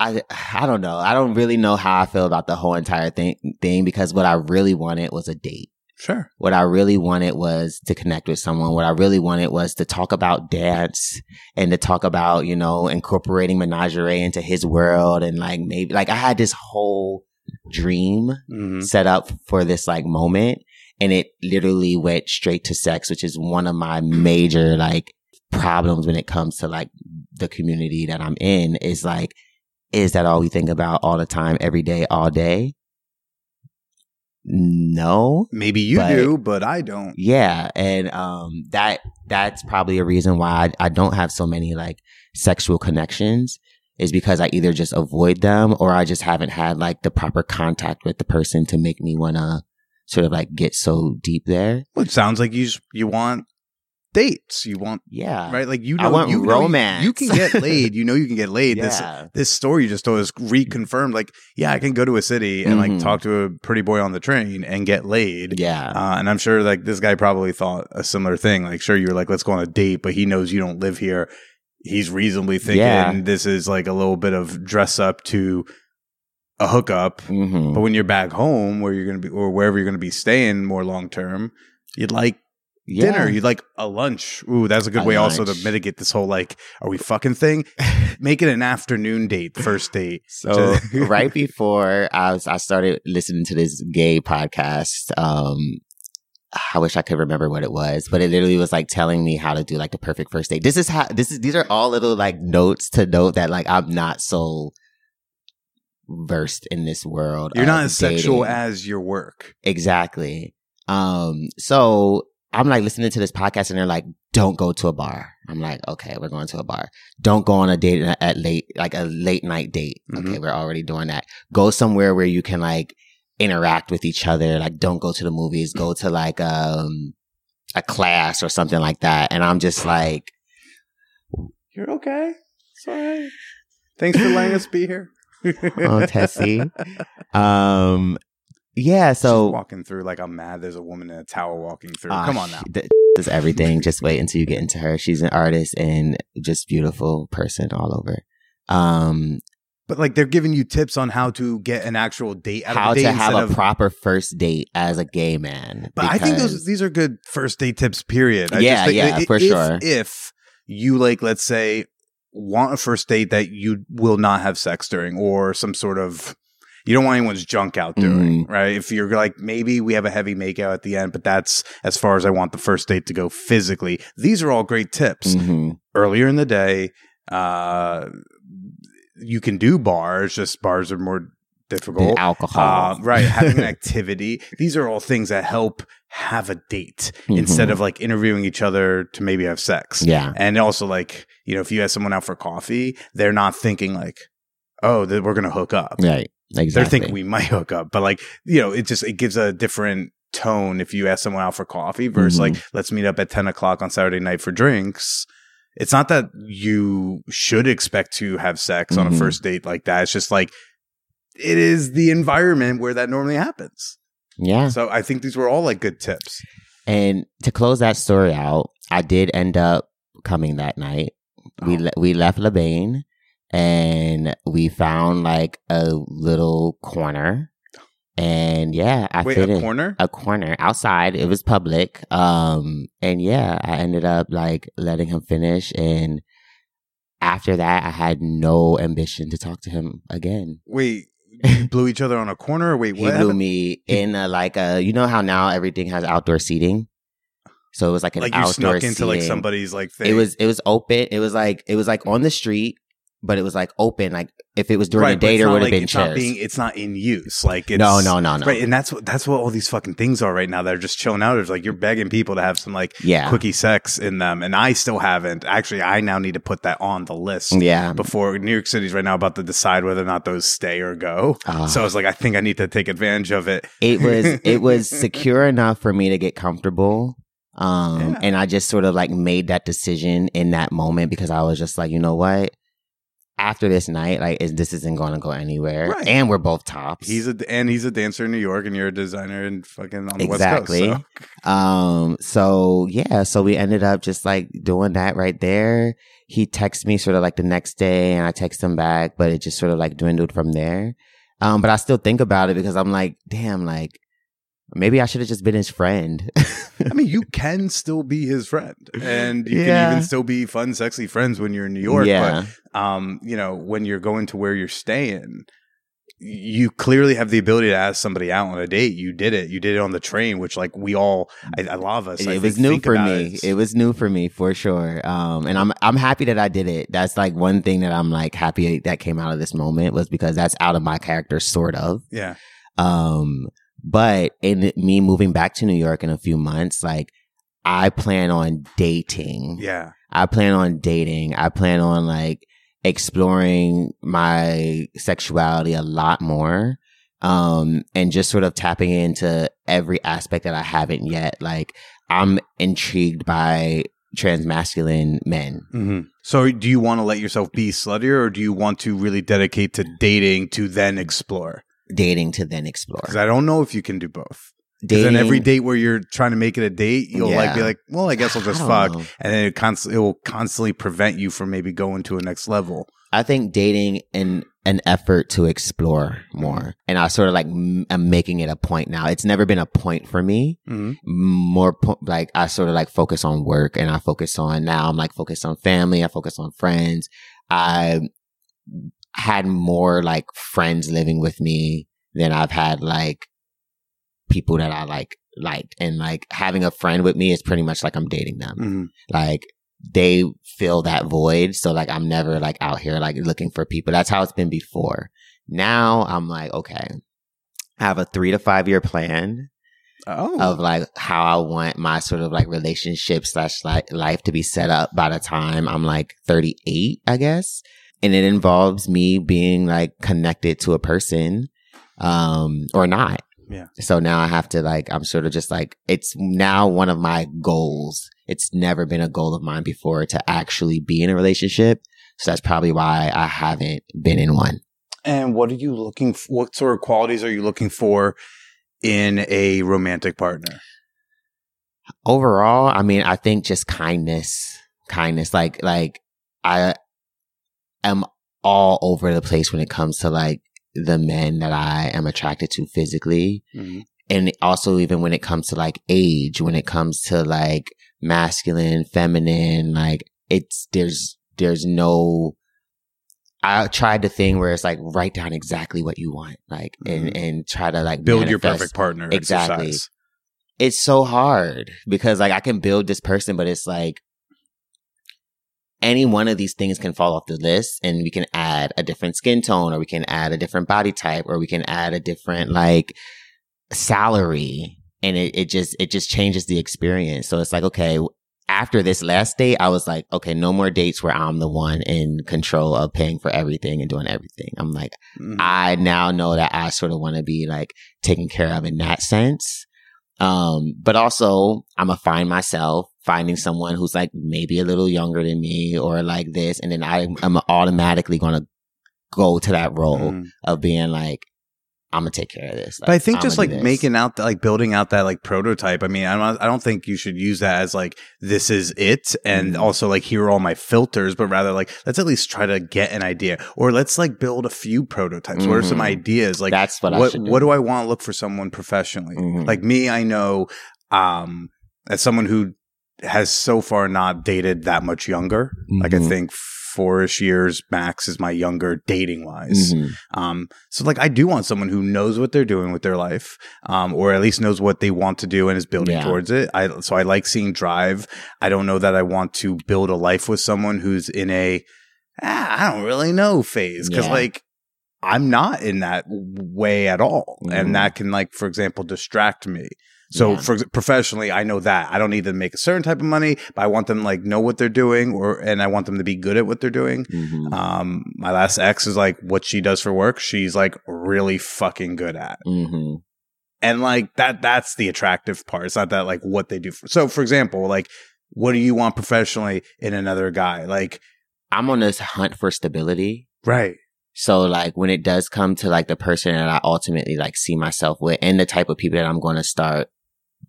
I I don't know. I don't really know how I feel about the whole entire thing thing because what I really wanted was a date. sure. What I really wanted was to connect with someone. What I really wanted was to talk about dance and to talk about, you know, incorporating menagerie into his world and like maybe like I had this whole dream Mhm. set up for this like moment and it literally went straight to sex, which is one of my major like problems when it comes to like the community that I'm in is like, is that all we think about all the time, every day, all day? No. Maybe you But- do, but I don't. Yeah. And um that that's probably a reason why I, I don't have so many like sexual connections is because I either just avoid them or I just haven't had like the proper contact with the person to make me wanna sort of like get so deep there. Well, it sounds like you you want dates. You want Yeah. right, like you I want you know you- romance. You, can get laid. You know, you can get laid. This Yeah. this story you just told us reconfirmed. Like, yeah, I can go to a city and Mhm. like talk to a pretty boy on the train and get laid. Yeah. Uh, and I'm sure like this guy probably thought a similar thing. Like, sure, you were like, let's go on a date, but he knows you don't live here. He's reasonably thinking Yeah. this is like a little bit of dress up to a hookup. hmm But when you're back home, where you're gonna be, or wherever you're gonna be staying more long term, you'd like yeah. dinner. You'd like a lunch. Ooh, that's a good A way also to mitigate this whole like, are we fucking thing? Make it an afternoon date, first date. So right before I was, I started listening to this gay podcast. Um, I wish I could remember what it was, but it literally was like telling me how to do like the perfect first date. This is how this is. These are all little like notes to note that like I'm not so versed in this world. You're not as sexual as your work. exactly. Um, so I'm like listening to this podcast and they're like, don't go to a bar. I'm like, okay, we're going to a bar. Don't go on a date at- at late, like a late night date. Okay. We're already doing that. Go somewhere where you can like interact with each other. Like don't go to the movies, go to like, um, a class or something like that. And I'm just like, You're okay. It's all right. Thanks for letting us be here. oh, Tessie. Um, yeah. So walking through like I'm mad. There's a woman in a tower walking through. Ah, Come on now. th- is everything. Just wait until you get into her. She's an artist and just beautiful person all over. Um, But like they're giving you tips on how to get an actual date. Out how of a to have a of, proper first date as a gay man. But I think those these are good first date tips. Period. I Yeah, yeah, for if, sure. If you like, let's say, want a first date that you will not have sex during, or some sort of, You don't want anyone's junk out doing, Mm-hmm. right? If you're like, maybe we have a heavy makeout at the end, but that's as far as I want the first date to go physically. These are all great tips. hmm Earlier in the day, uh, you can do bars, just bars are more difficult. The alcohol. Uh, right. Having an activity. These are all things that help have a date instead Mhm. of like interviewing each other to maybe have sex. Yeah. And also, like, you know, if you have someone out for coffee, they're not thinking like, oh, that we're going to hook up. Right. Exactly. They're thinking we might hook up. But like, you know, it just, it gives a different tone if you ask someone out for coffee versus Mhm. like, let's meet up at 10 o'clock on Saturday night for drinks. It's not that you should expect to have sex on a Mhm. first date like that. It's just like, it is the environment where that normally happens. yeah. So I think these were all like good tips. And to close that story out, I did end up coming that night. We Oh. le- we left Le Bain and we found like a little corner. And yeah, I Wait, fit a in corner? a corner outside. It was public. Um, and yeah, I ended up like letting him finish. And after that, I had no ambition to talk to him again. Wait, you blew each other on a corner? Or wait, He blew happened? me in a, like a, you know how now everything has outdoor seating? So it was like an Like you outdoor snuck into like somebody's like thing. It was it was open. It was like it was like on the street, but it was like open. Like if it was during Right, the day, it's there would have like- been it's not chairs. being it's not in use. Like it's no, no, no, no. Right, and that's what that's what all these fucking things are right now. They're just chilling out. It's like you're begging people to have some like Yeah, quickie sex in them, and I still haven't. Actually, I now need to put that on the list. yeah. Before New York City's right now about to decide whether or not those stay or go. Ah. So I was like, I think I need to take advantage of it. it was it was secure enough for me to get comfortable. Um, Yeah. and I just sort of like made that decision in that moment because I was just like, you know what? After this night, like is, this isn't going to go anywhere, Right. and we're both tops. He's a and he's a dancer in New York, and you're a designer and fucking on the Exactly. West Coast. So. Um, so yeah, so we ended up just like doing that right there. He texted me sort of like the next day and I text him back, but it just sort of like dwindled from there. Um, but I still think about it because I'm like, damn, like maybe I should have just been his friend. I mean, you can still be his friend, and you Yeah. can even still be fun, sexy friends when you're in New York. yeah. But um, you know, when you're going to where you're staying, you clearly have the ability to ask somebody out on a date. You did it. You did it on the train, which like we all, I, a lot of us, I it was think, new think for me. It. It was new for me for sure. Um, and I'm I'm happy that I did it. That's like one thing that I'm like happy that came out of this moment was because that's out of my character, sort of. yeah, Um, but in me moving back to New York in a few months, like I plan on dating. yeah. I plan on dating. I plan on like exploring my sexuality a lot more. Um, and just sort of tapping into every aspect that I haven't yet. Like I'm intrigued by transmasculine men. hmm So, do you want to let yourself be sluttier, or do you want to really dedicate to dating to then explore? Dating to then explore. Because I don't know if you can do both. Dating then every date where you're trying to make it a date, you'll like be like, well, I guess I'll just fuck, know. and then it constantly it will constantly prevent you from maybe going to a next level. I think dating in an effort to explore more. And I sort of like m- am making it a point now. It's never been a point for me. Mm-hmm. More po- like I sort of like focus on work and I focus on now I'm like focused on family. I focus on friends. I had more like friends living with me than I've had like people that I like liked. And like having a friend with me is pretty much like I'm dating them Mm-hmm. like they fill that void. So like I'm never like out here like looking for people. That's how it's been before. Now I'm like, okay, I have a three to five year plan Oh, of like how I want my sort of like relationship slash li- life to be set up by the time I'm like 38, I guess. And it involves me being like connected to a person, um, or not. Yeah. So now I have to like, I'm sort of just like, it's now one of my goals. It's never been a goal of mine before to actually be in a relationship. So that's probably why I haven't been in one. and what are you looking? For, what sort of qualities are you looking for in a romantic partner? overall, I mean, I think just kindness, kindness, like, like I am all over the place when it comes to like the men that I am attracted to physically. Mm-hmm. And also even when it comes to like age, when it comes to like masculine, feminine, like it's, there's, there's no I tried the thing where it's like write down exactly what you want, like, and Mhm. and try to like Build your perfect partner. Exactly. exercise. It's so hard because like I can build this person, but it's like any one of these things can fall off the list, and we can add a different skin tone, or we can add a different body type, or we can add a different like salary, and it it just it just changes the experience. So it's like okay. After this last date, I was like, okay, no more dates where I'm the one in control of paying for everything and doing everything. I'm like, Mhm. I now know that I sort of want to be like taken care of in that sense. Um, but also I'm gonna find myself finding someone who's like maybe a little younger than me or like this. And then I, I'm automatically going to go to that role Mhm. of being like, I'm gonna take care of this. But I think I'ma just like making out, the, like building out that like prototype. I mean, I don't, I don't think you should use that as like this is it, and Mhm. also like here are all my filters. But rather like let's at least try to get an idea, or let's like build a few prototypes. What are some Mhm. ideas? Like that's what, I what should what do I want to look for someone professionally? Mhm. Like me, I know um as someone who has so far not dated that much younger. Like I Mhm. think four-ish years max is my younger dating wise. Mhm. Um, so like I do want someone who knows what they're doing with their life, um, or at least knows what they want to do and is building Yeah. towards it. I so I like seeing drive. I don't know that I want to build a life with someone who's in a ah, I don't really know phase because Yeah. like I'm not in that way at all, Mhm. and that can like for example distract me. So Yeah. for professionally, I know that I don't need them to make a certain type of money, but I want them like know what they're doing, or and I want them to be good at what they're doing. Mhm. Um, my last ex is like what she does for work. She's like really fucking good at, Mhm. and like that. That's the attractive part. It's not that like what they do. For, so, for example, like what do you want professionally in another guy? Like, I'm on this hunt for stability. right, So like when it does come to like the person that I ultimately like see myself with and the type of people that I'm going to start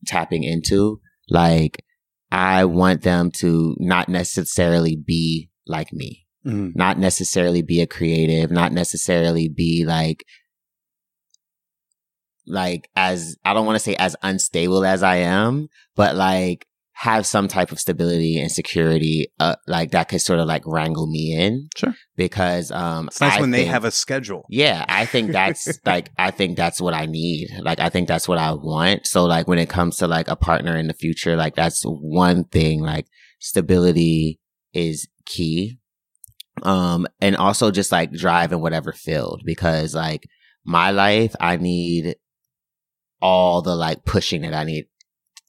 tapping into, like I want them to not necessarily be like me, Mhm. not necessarily be a creative, not necessarily be like, like as, I don't want to say as unstable as I am, but like have some type of stability and security, uh, like that could sort of like wrangle me in. Sure. Because, um, it's nice I when they have a schedule. yeah, I think that's like I think that's what I need. Like I think that's what I want. So like when it comes to like a partner in the future, like that's one thing. Like stability is key. Um and also just like drive in whatever field because like my life I need all the like pushing that I need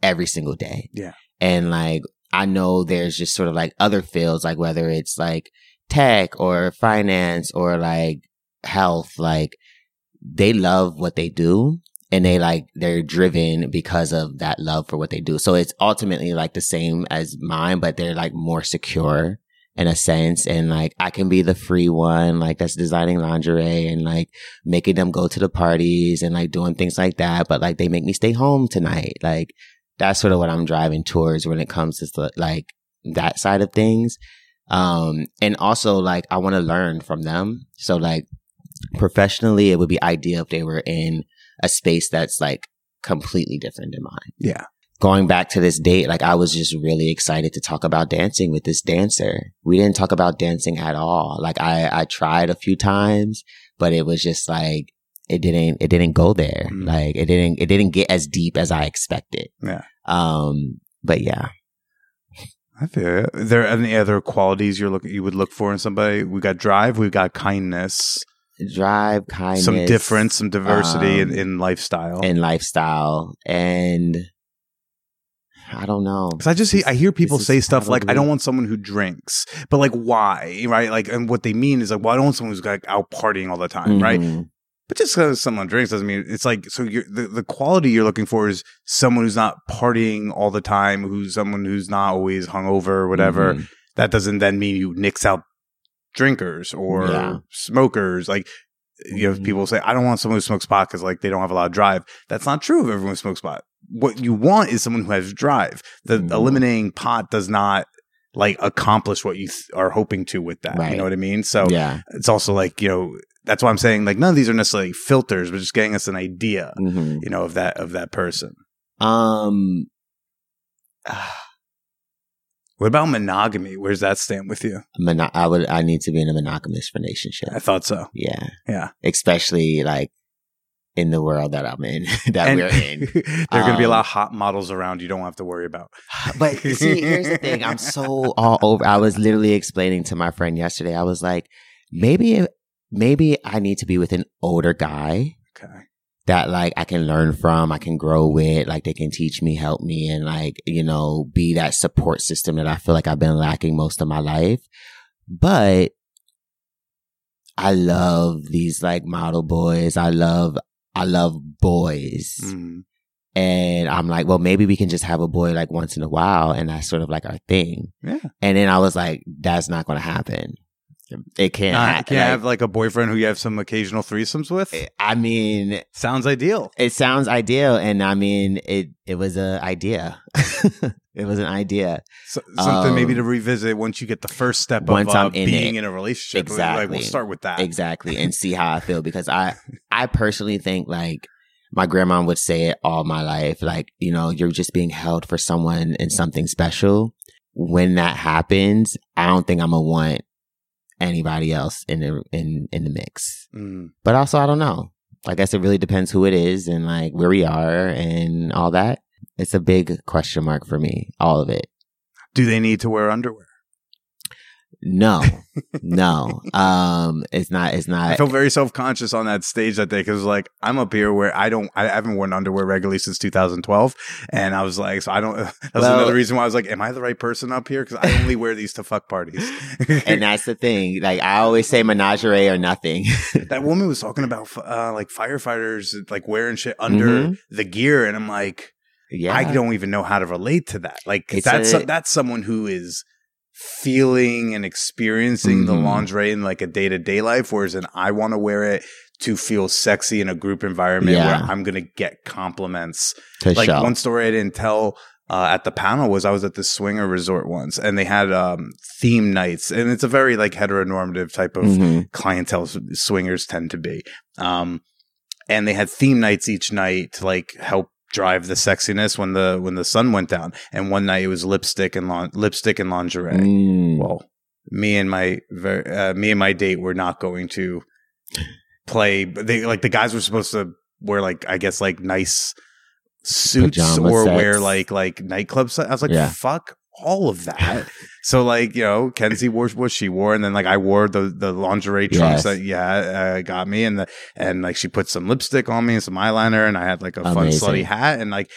every single day. Yeah. And like I know there's just sort of like other fields like whether it's like tech or finance or like health, like they love what they do and they like, they're driven because of that love for what they do. So it's ultimately like the same as mine, but they're like more secure in a sense. And like I can be the free one, like that's designing lingerie and like making them go to the parties and like doing things like that. But like they make me stay home tonight. Like that's sort of what I'm driving towards when it comes to like that side of things. Um, and also like I want to learn from them. So like professionally, it would be ideal if they were in a space that's like completely different than mine. Yeah. Going back to this date, like I was just really excited to talk about dancing with this dancer. We didn't talk about dancing at all. Like I, I tried a few times, but it was just like, it didn't, it didn't go there. Mm. Like it didn't, it didn't get as deep as I expected. Yeah. Um, but yeah. I feel it. Are there any other qualities you're looking you would look for in somebody? We got drive, we've got kindness, Drive, kindness. some difference, some diversity in, um, in lifestyle. and lifestyle and I don't know. Because I just see, I hear people say stuff like, "I don't want someone who drinks," but like, why, right? Like, and what they mean is like, "Well, I don't want someone who's like out partying all the time, right?" But just because someone drinks doesn't mean it's like. So you're, the the quality you're looking for is someone who's not partying all the time, who's someone who's not always hungover or whatever. Mhm. That doesn't then mean you nix out drinkers or Yeah. smokers. Like, you know, Mhm. people say, "I don't want someone who smokes pot because like they don't have a lot of drive." That's not true. Of everyone who smokes pot, what you want is someone who has drive. The Mhm. eliminating pot does not like accomplish what you th- are hoping to with that. You know what I mean? So yeah. it's also like you know that's why I'm saying like none of these are necessarily filters, but just getting us an idea, Mhm. you know, of that of that person. Um, What about monogamy? Where's that stand with you? Mono- I would. I need to be in a monogamous relationship. I thought so. Yeah, Yeah. especially like in the world that I'm in, that we're in. there are going to be a Um, lot of hot models around you don't have to worry about. But see, here's the thing. I'm so all over. I was literally explaining to my friend yesterday. I was like, maybe, maybe I need to be with an older guy Okay. that like I can learn from, I can grow with, like they can teach me, help me, and like, you know, be that support system that I feel like I've been lacking most of my life. But I love these like model boys. I love, I love boys. Mm. And I'm like, well, maybe we can just have a boy like once in a while. And that's sort of like our thing. Yeah. And then I was like, that's not going to happen. It can't. Nah, hap- can you like, have like a boyfriend who you have some occasional threesomes with? I mean, Sounds ideal. it sounds ideal. And I mean, it, it was an idea. it was an idea. So, something maybe Um, to revisit once you get the first step once of uh, I'm in being it. in a relationship. Like Exactly. we'll start with that. Exactly. And see how I feel because I, I personally think like my grandma would say it all my life. Like, you know, you're just being held for someone and something special. When that happens, I don't think I'm gonna want anybody else in the, in, in the mix. Mm. But also, I don't know. I guess it really depends who it is and like where we are and all that. It's a big question mark for me. All of it. Do they need to wear underwear? No, no. Um, it's not, it's not. I feel very self conscious on that stage that day because like I'm up here where I don't I haven't worn underwear regularly since 2012, and I was like, so I don't. That's Well- another reason why I was like, am I the right person up here? Because I only wear these to fuck parties. and that's the thing. Like I always say menagerie or nothing. that woman was talking about uh, like firefighters like wearing shit under Mhm. the gear, and I'm like, yeah. I don't even know how to relate to that. Like It's that's a- that's someone who is feeling and experiencing the Mhm. lingerie in like a day to day life, whereas an I want to wear it to feel sexy in a group environment Yeah. where I'm gonna get compliments. to Like show. one story I didn't tell. Uh, at the panel was I was at the swinger resort once and they had um theme nights and it's a very like heteronormative type of Mhm. clientele swingers tend to be. Um, and they had theme nights each night to like help drive the sexiness when the when the sun went down. And one night it was lipstick and lipstick and lingerie. Mm. Well, me and my uh, me and my date were not going to play. They like the guys were supposed to wear like I guess like nice suits Pajama or wear like like nightclub. se- I was like, Yeah. fuck all of that. so like you know, Kenzie wore what she wore, and then like I wore the the lingerie trunks Yes. that yeah uh, got me, and the and like she put some lipstick on me and some eyeliner, and I had like a fun slutty hat, and like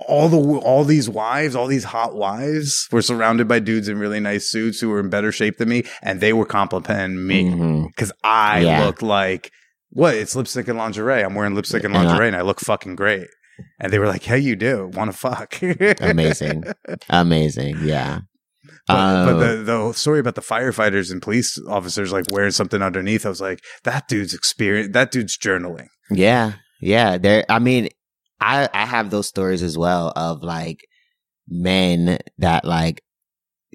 all the all these wives, all these hot wives, were surrounded by dudes in really nice suits who were in better shape than me, and they were complimenting me because I Yeah. looked like what? It's lipstick and lingerie. I'm wearing lipstick and And I- lingerie, and I look fucking great. And they were like, "Hey, you do want to fuck?" Amazing. Amazing. Yeah. But, but Um, the the story about the firefighters and police officers like wearing something underneath, I was like, that dude's experience. That dude's journaling. Yeah, yeah. There. I mean, I I have those stories as well of like men that like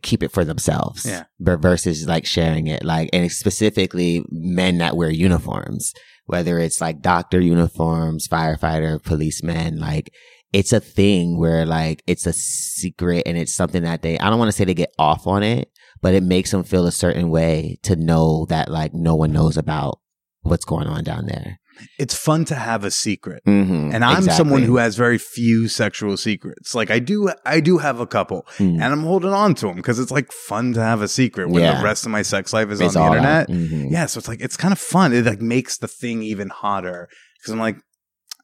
keep it for themselves. Yeah. Versus like sharing it, like and specifically men that wear uniforms, whether it's like doctor uniforms, firefighter, policemen, like. It's a thing where like it's a secret and it's something that they, I don't want to say they get off on it, but it makes them feel a certain way to know that like no one knows about what's going on down there. It's fun to have a secret. Mm-hmm. And I'm someone who has very few sexual secrets. Like I do, I do have a couple, Mm. and I'm holding on to them because it's like fun to have a secret when Yeah. the rest of my sex life is It's on the internet. Mhm. Yeah, so it's like it's kind of fun. It like makes the thing even hotter because I'm like,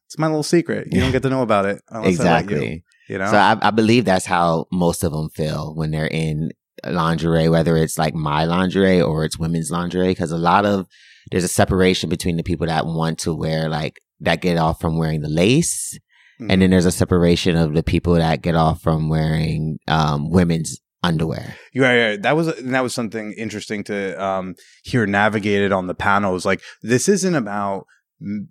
it's my little secret. You don't get to know about it let you. exactly. You know, So I, I believe that's how most of them feel when they're in lingerie, whether it's like my lingerie or it's women's lingerie. Because a lot of there's a separation between the people that want to wear like that get off from wearing the lace, Mhm. and then there's a separation of the people that get off from wearing um, women's underwear. Right, right. That was that was something interesting to um, hear navigated on the panel. It was like this isn't about mm,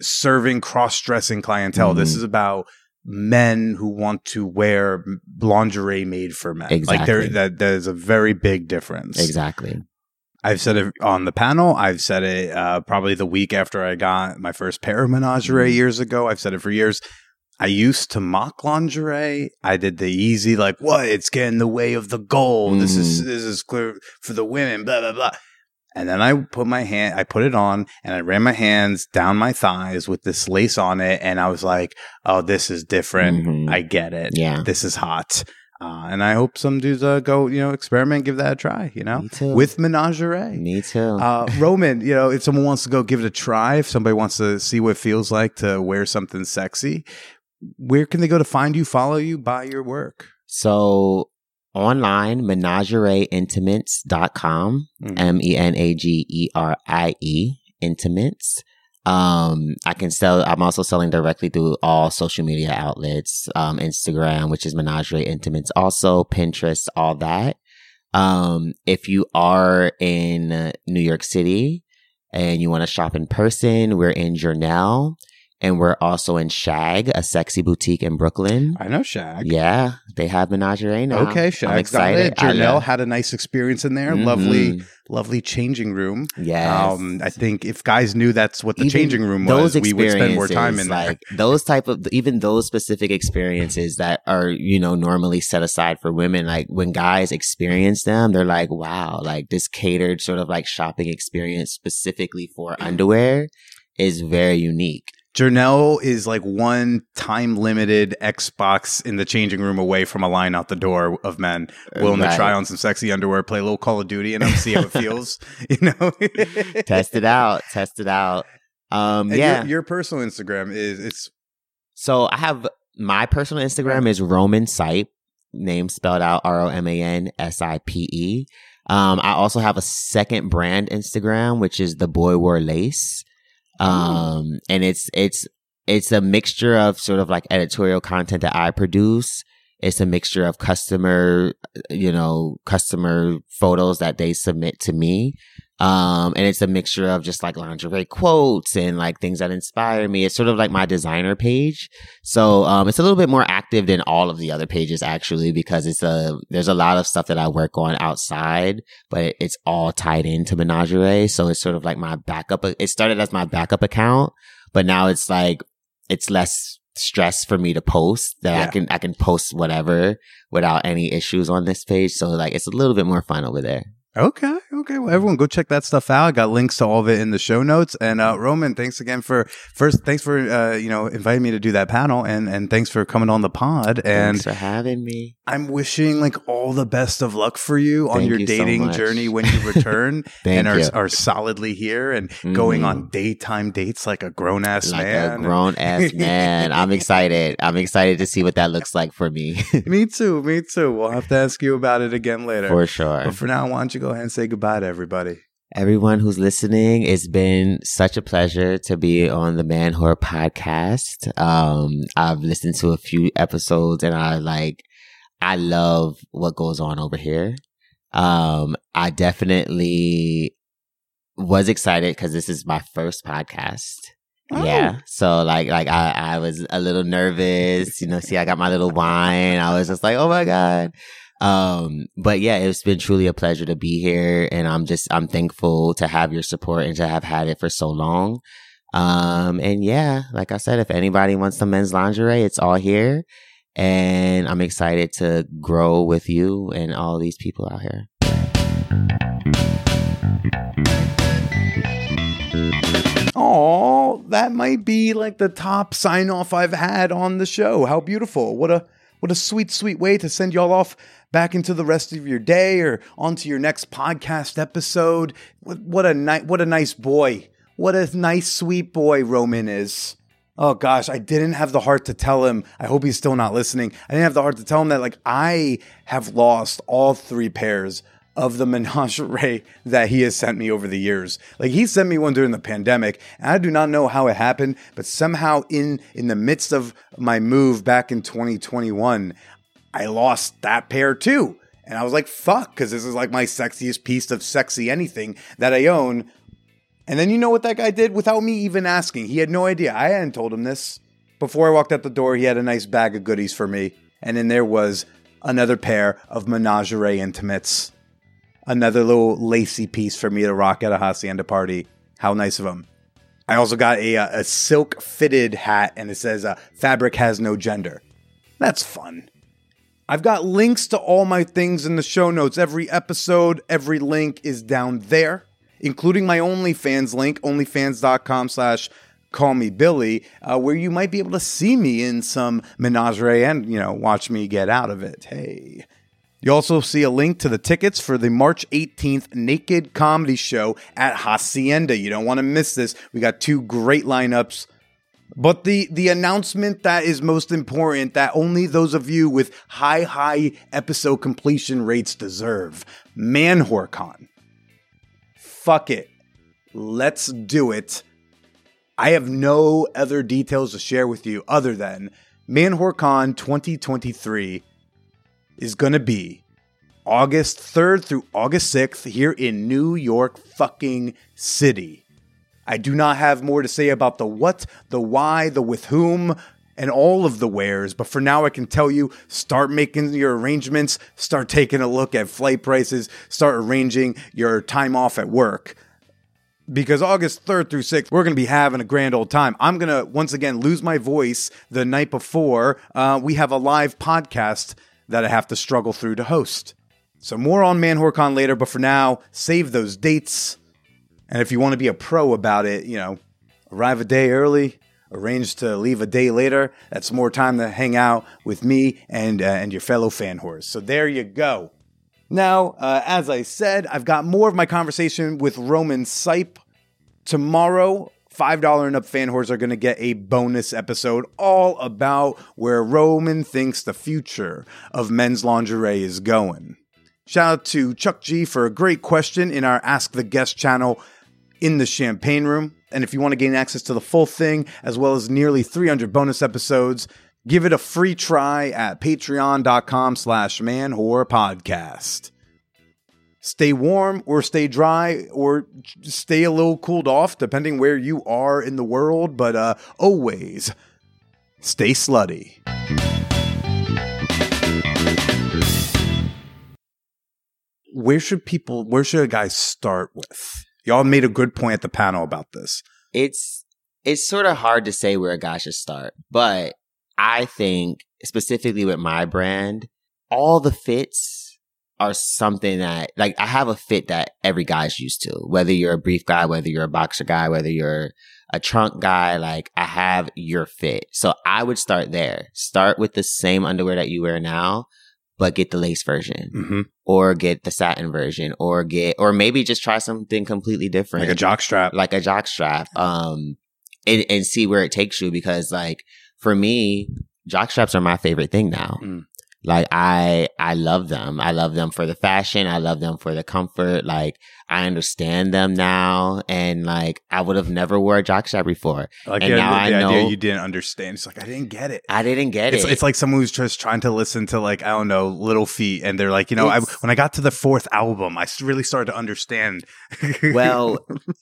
serving cross-dressing clientele. This Mhm. is about men who want to wear lingerie made for men. Like there, that there's a very big difference. Exactly. I've said it on the panel. I've said it uh, probably the week after I got my first pair of menagerie Mhm. years ago. I've said it for years. I used to mock lingerie. I did the easy, like, what? It's getting in the way of the goal. This is this is clear for the women. Blah blah blah. And then I put my hand, I put it on, and I ran my hands down my thighs with this lace on it, and I was like, "Oh, this is different. Mhm. I get it. Yeah. this is hot." Uh, and I hope some dudes uh, go, you know, experiment, give that a try. You know, Me too. with menagerie. Me too. Uh, Roman, you know, if someone wants to go give it a try, if somebody wants to see what it feels like to wear something sexy, where can they go to find you, follow you, buy your work? so online, menagerieintimates.com. Mhm. M E N A G E R I E Intimates. Um, I can sell, I'm also selling directly through all social media outlets, um, Instagram, which is Menagerie Intimates, also Pinterest, all that. Um, if you are in New York City and you want to shop in person, we're in Journal and we're also in Shag, a sexy boutique in Brooklyn. I know Shag. Yeah, they have Menagerie now. Okay, I'm Shag's got excited. it. Janelle had a nice experience in there. Lovely, Mhm. lovely changing room. Yes. Um, I think if guys knew that's what the even changing room was, we would spend more time in experiences, there. like those type of even those specific experiences that are you know normally set aside for women like when guys experience them they're like wow like this catered sort of like shopping experience specifically for underwear is very unique Janelle is like one time limited Xbox in the changing room away from a line out the door of men willing to try on some sexy underwear, play a little Call of Duty, and I'm see how it feels. You know, test it out test it out um And yeah Your, your personal Instagram is it's So I have my personal Instagram is Roman Sipe, name spelled out R O M A N S I P E. Um, I also have a second brand Instagram, which is the Boy Wore Lace. Um, and it's it's it's a mixture of sort of like editorial content that I produce. It's a mixture of customer, you know, customer photos that they submit to me. Um, and it's a mixture of just like lingerie quotes and like things that inspire me. It's sort of like my designer page. So, um, it's a little bit more active than all of the other pages actually because it's a, there's a lot of stuff that I work on outside, but it's all tied into Menagerie. So it's sort of like my backup. It started as my backup account, but now it's like, it's less stress for me to post that I can, I can post whatever without any issues on this page. So like, it's a little bit more fun over there. Okay. Okay. Well, everyone go check that stuff out. I got links to all of it in the show notes. And uh, Roman, thanks again for first. Thanks for uh, you know inviting me to do that panel, and and thanks for coming on the pod. And Thanks for having me. I'm wishing like all the best of luck for you on Thank your you dating much. journey when you return Thank and are, you. are solidly here and going Mhm. on daytime dates like a grown ass like man. a grown ass man. I'm excited. I'm excited to see what that looks like for me. me too. Me too. We'll have to ask you about it again later. for sure. But for now, why don't you go ahead and say goodbye to everybody? Everyone who's listening, it's been such a pleasure to be on the Man podcast. Um, I've listened to a few episodes and I like, I love what goes on over here. Um, I definitely was excited because this is my first podcast. Oh. Yeah. So like like I, I was a little nervous, you know, see I got my little wine. I was just like, oh my God. Um, but yeah, it's been truly a pleasure to be here and I'm just I'm thankful to have your support and to have had it for so long. Um and yeah, like I said, if anybody wants some men's lingerie, it's all here. And I'm excited to grow with you and all these people out here. Oh, that might be like the top sign off I've had on the show. How beautiful. What a what a sweet, sweet way to send y'all off back into the rest of your day or onto your next podcast episode. What, a ni- what a nice boy. What a nice, sweet boy Roman is. Oh gosh, I didn't have the heart to tell him. I hope he's still not listening. I didn't have the heart to tell him that like I have lost all three pairs of the menagerie that he has sent me over the years. Like he sent me one during the pandemic, and I do not know how it happened, but somehow in in the midst of my move back in 2021, I lost that pair too. And I was like, fuck, because this is like my sexiest piece of sexy anything that I own. And then you know what that guy did without me even asking? He had no idea. I hadn't told him this. Before I walked out the door, he had a nice bag of goodies for me. And then there was another pair of menagerie intimates. Another little lacy piece for me to rock at a hacienda party. How nice of him. I also got a, uh, a silk fitted hat and it says uh, fabric has no gender. That's fun. I've got links to all my things in the show notes. Every episode, every link is down there, including my OnlyFans link, onlyfans.com slash call me Billy, uh, where you might be able to see me in some menagerie and, you know, watch me get out of it. Hey. You also see a link to the tickets for the March 18th Naked Comedy Show at Hacienda. You don't want to miss this. We got two great lineups. But the the announcement that is most important that only those of you with high high episode completion rates deserve. ManwhoreCon. Fuck it. Let's do it. I have no other details to share with you other than ManwhoreCon 2023 is going to be August 3rd through August 6th here in New York fucking city. I do not have more to say about the what, the why, the with whom, and all of the wheres, but for now I can tell you start making your arrangements, start taking a look at flight prices, start arranging your time off at work. Because August 3rd through 6th, we're going to be having a grand old time. I'm going to once again lose my voice the night before. Uh, we have a live podcast that I have to struggle through to host. So more on ManwhoreCon later, but for now, save those dates. And if you want to be a pro about it, you know, arrive a day early, arrange to leave a day later. That's more time to hang out with me and uh, and your fellow fan whores. So there you go. Now, uh, as I said, I've got more of my conversation with Roman Sipe tomorrow. $5 and up fan whores are going to get a bonus episode all about where Roman thinks the future of men's lingerie is going. Shout out to Chuck G for a great question in our Ask the Guest channel in the Champagne Room. And if you want to gain access to the full thing, as well as nearly 300 bonus episodes, give it a free try at patreon.com slash manwhorepodcast. Stay warm or stay dry or stay a little cooled off, depending where you are in the world, but uh, always stay slutty. Where should people, where should a guy start with? Y'all made a good point at the panel about this. it's it's sort of hard to say where a guy should start, but I think specifically with my brand, all the fits are something that like I have a fit that every guy's used to. Whether you're a brief guy, whether you're a boxer guy, whether you're a trunk guy, like I have your fit. So I would start there. Start with the same underwear that you wear now, but get the lace version Mm-hmm. or get the satin version or get or maybe just try something completely different Like a jock strap. like a jock strap um and, and see where it takes you because like for me jock straps are my favorite thing now Mm. Like i i love them. I love them for the fashion. I love them for the comfort. Like i understand them now. And like i would have never wore a jock strap before. Like And the, now the I idea know- you didn't understand. It's like I didn't get it. i didn't get It's, it. it's like someone who's just trying to listen to like I don't know Little Feat, and they're like, you know, I, when I got to the fourth album, I really started to understand. well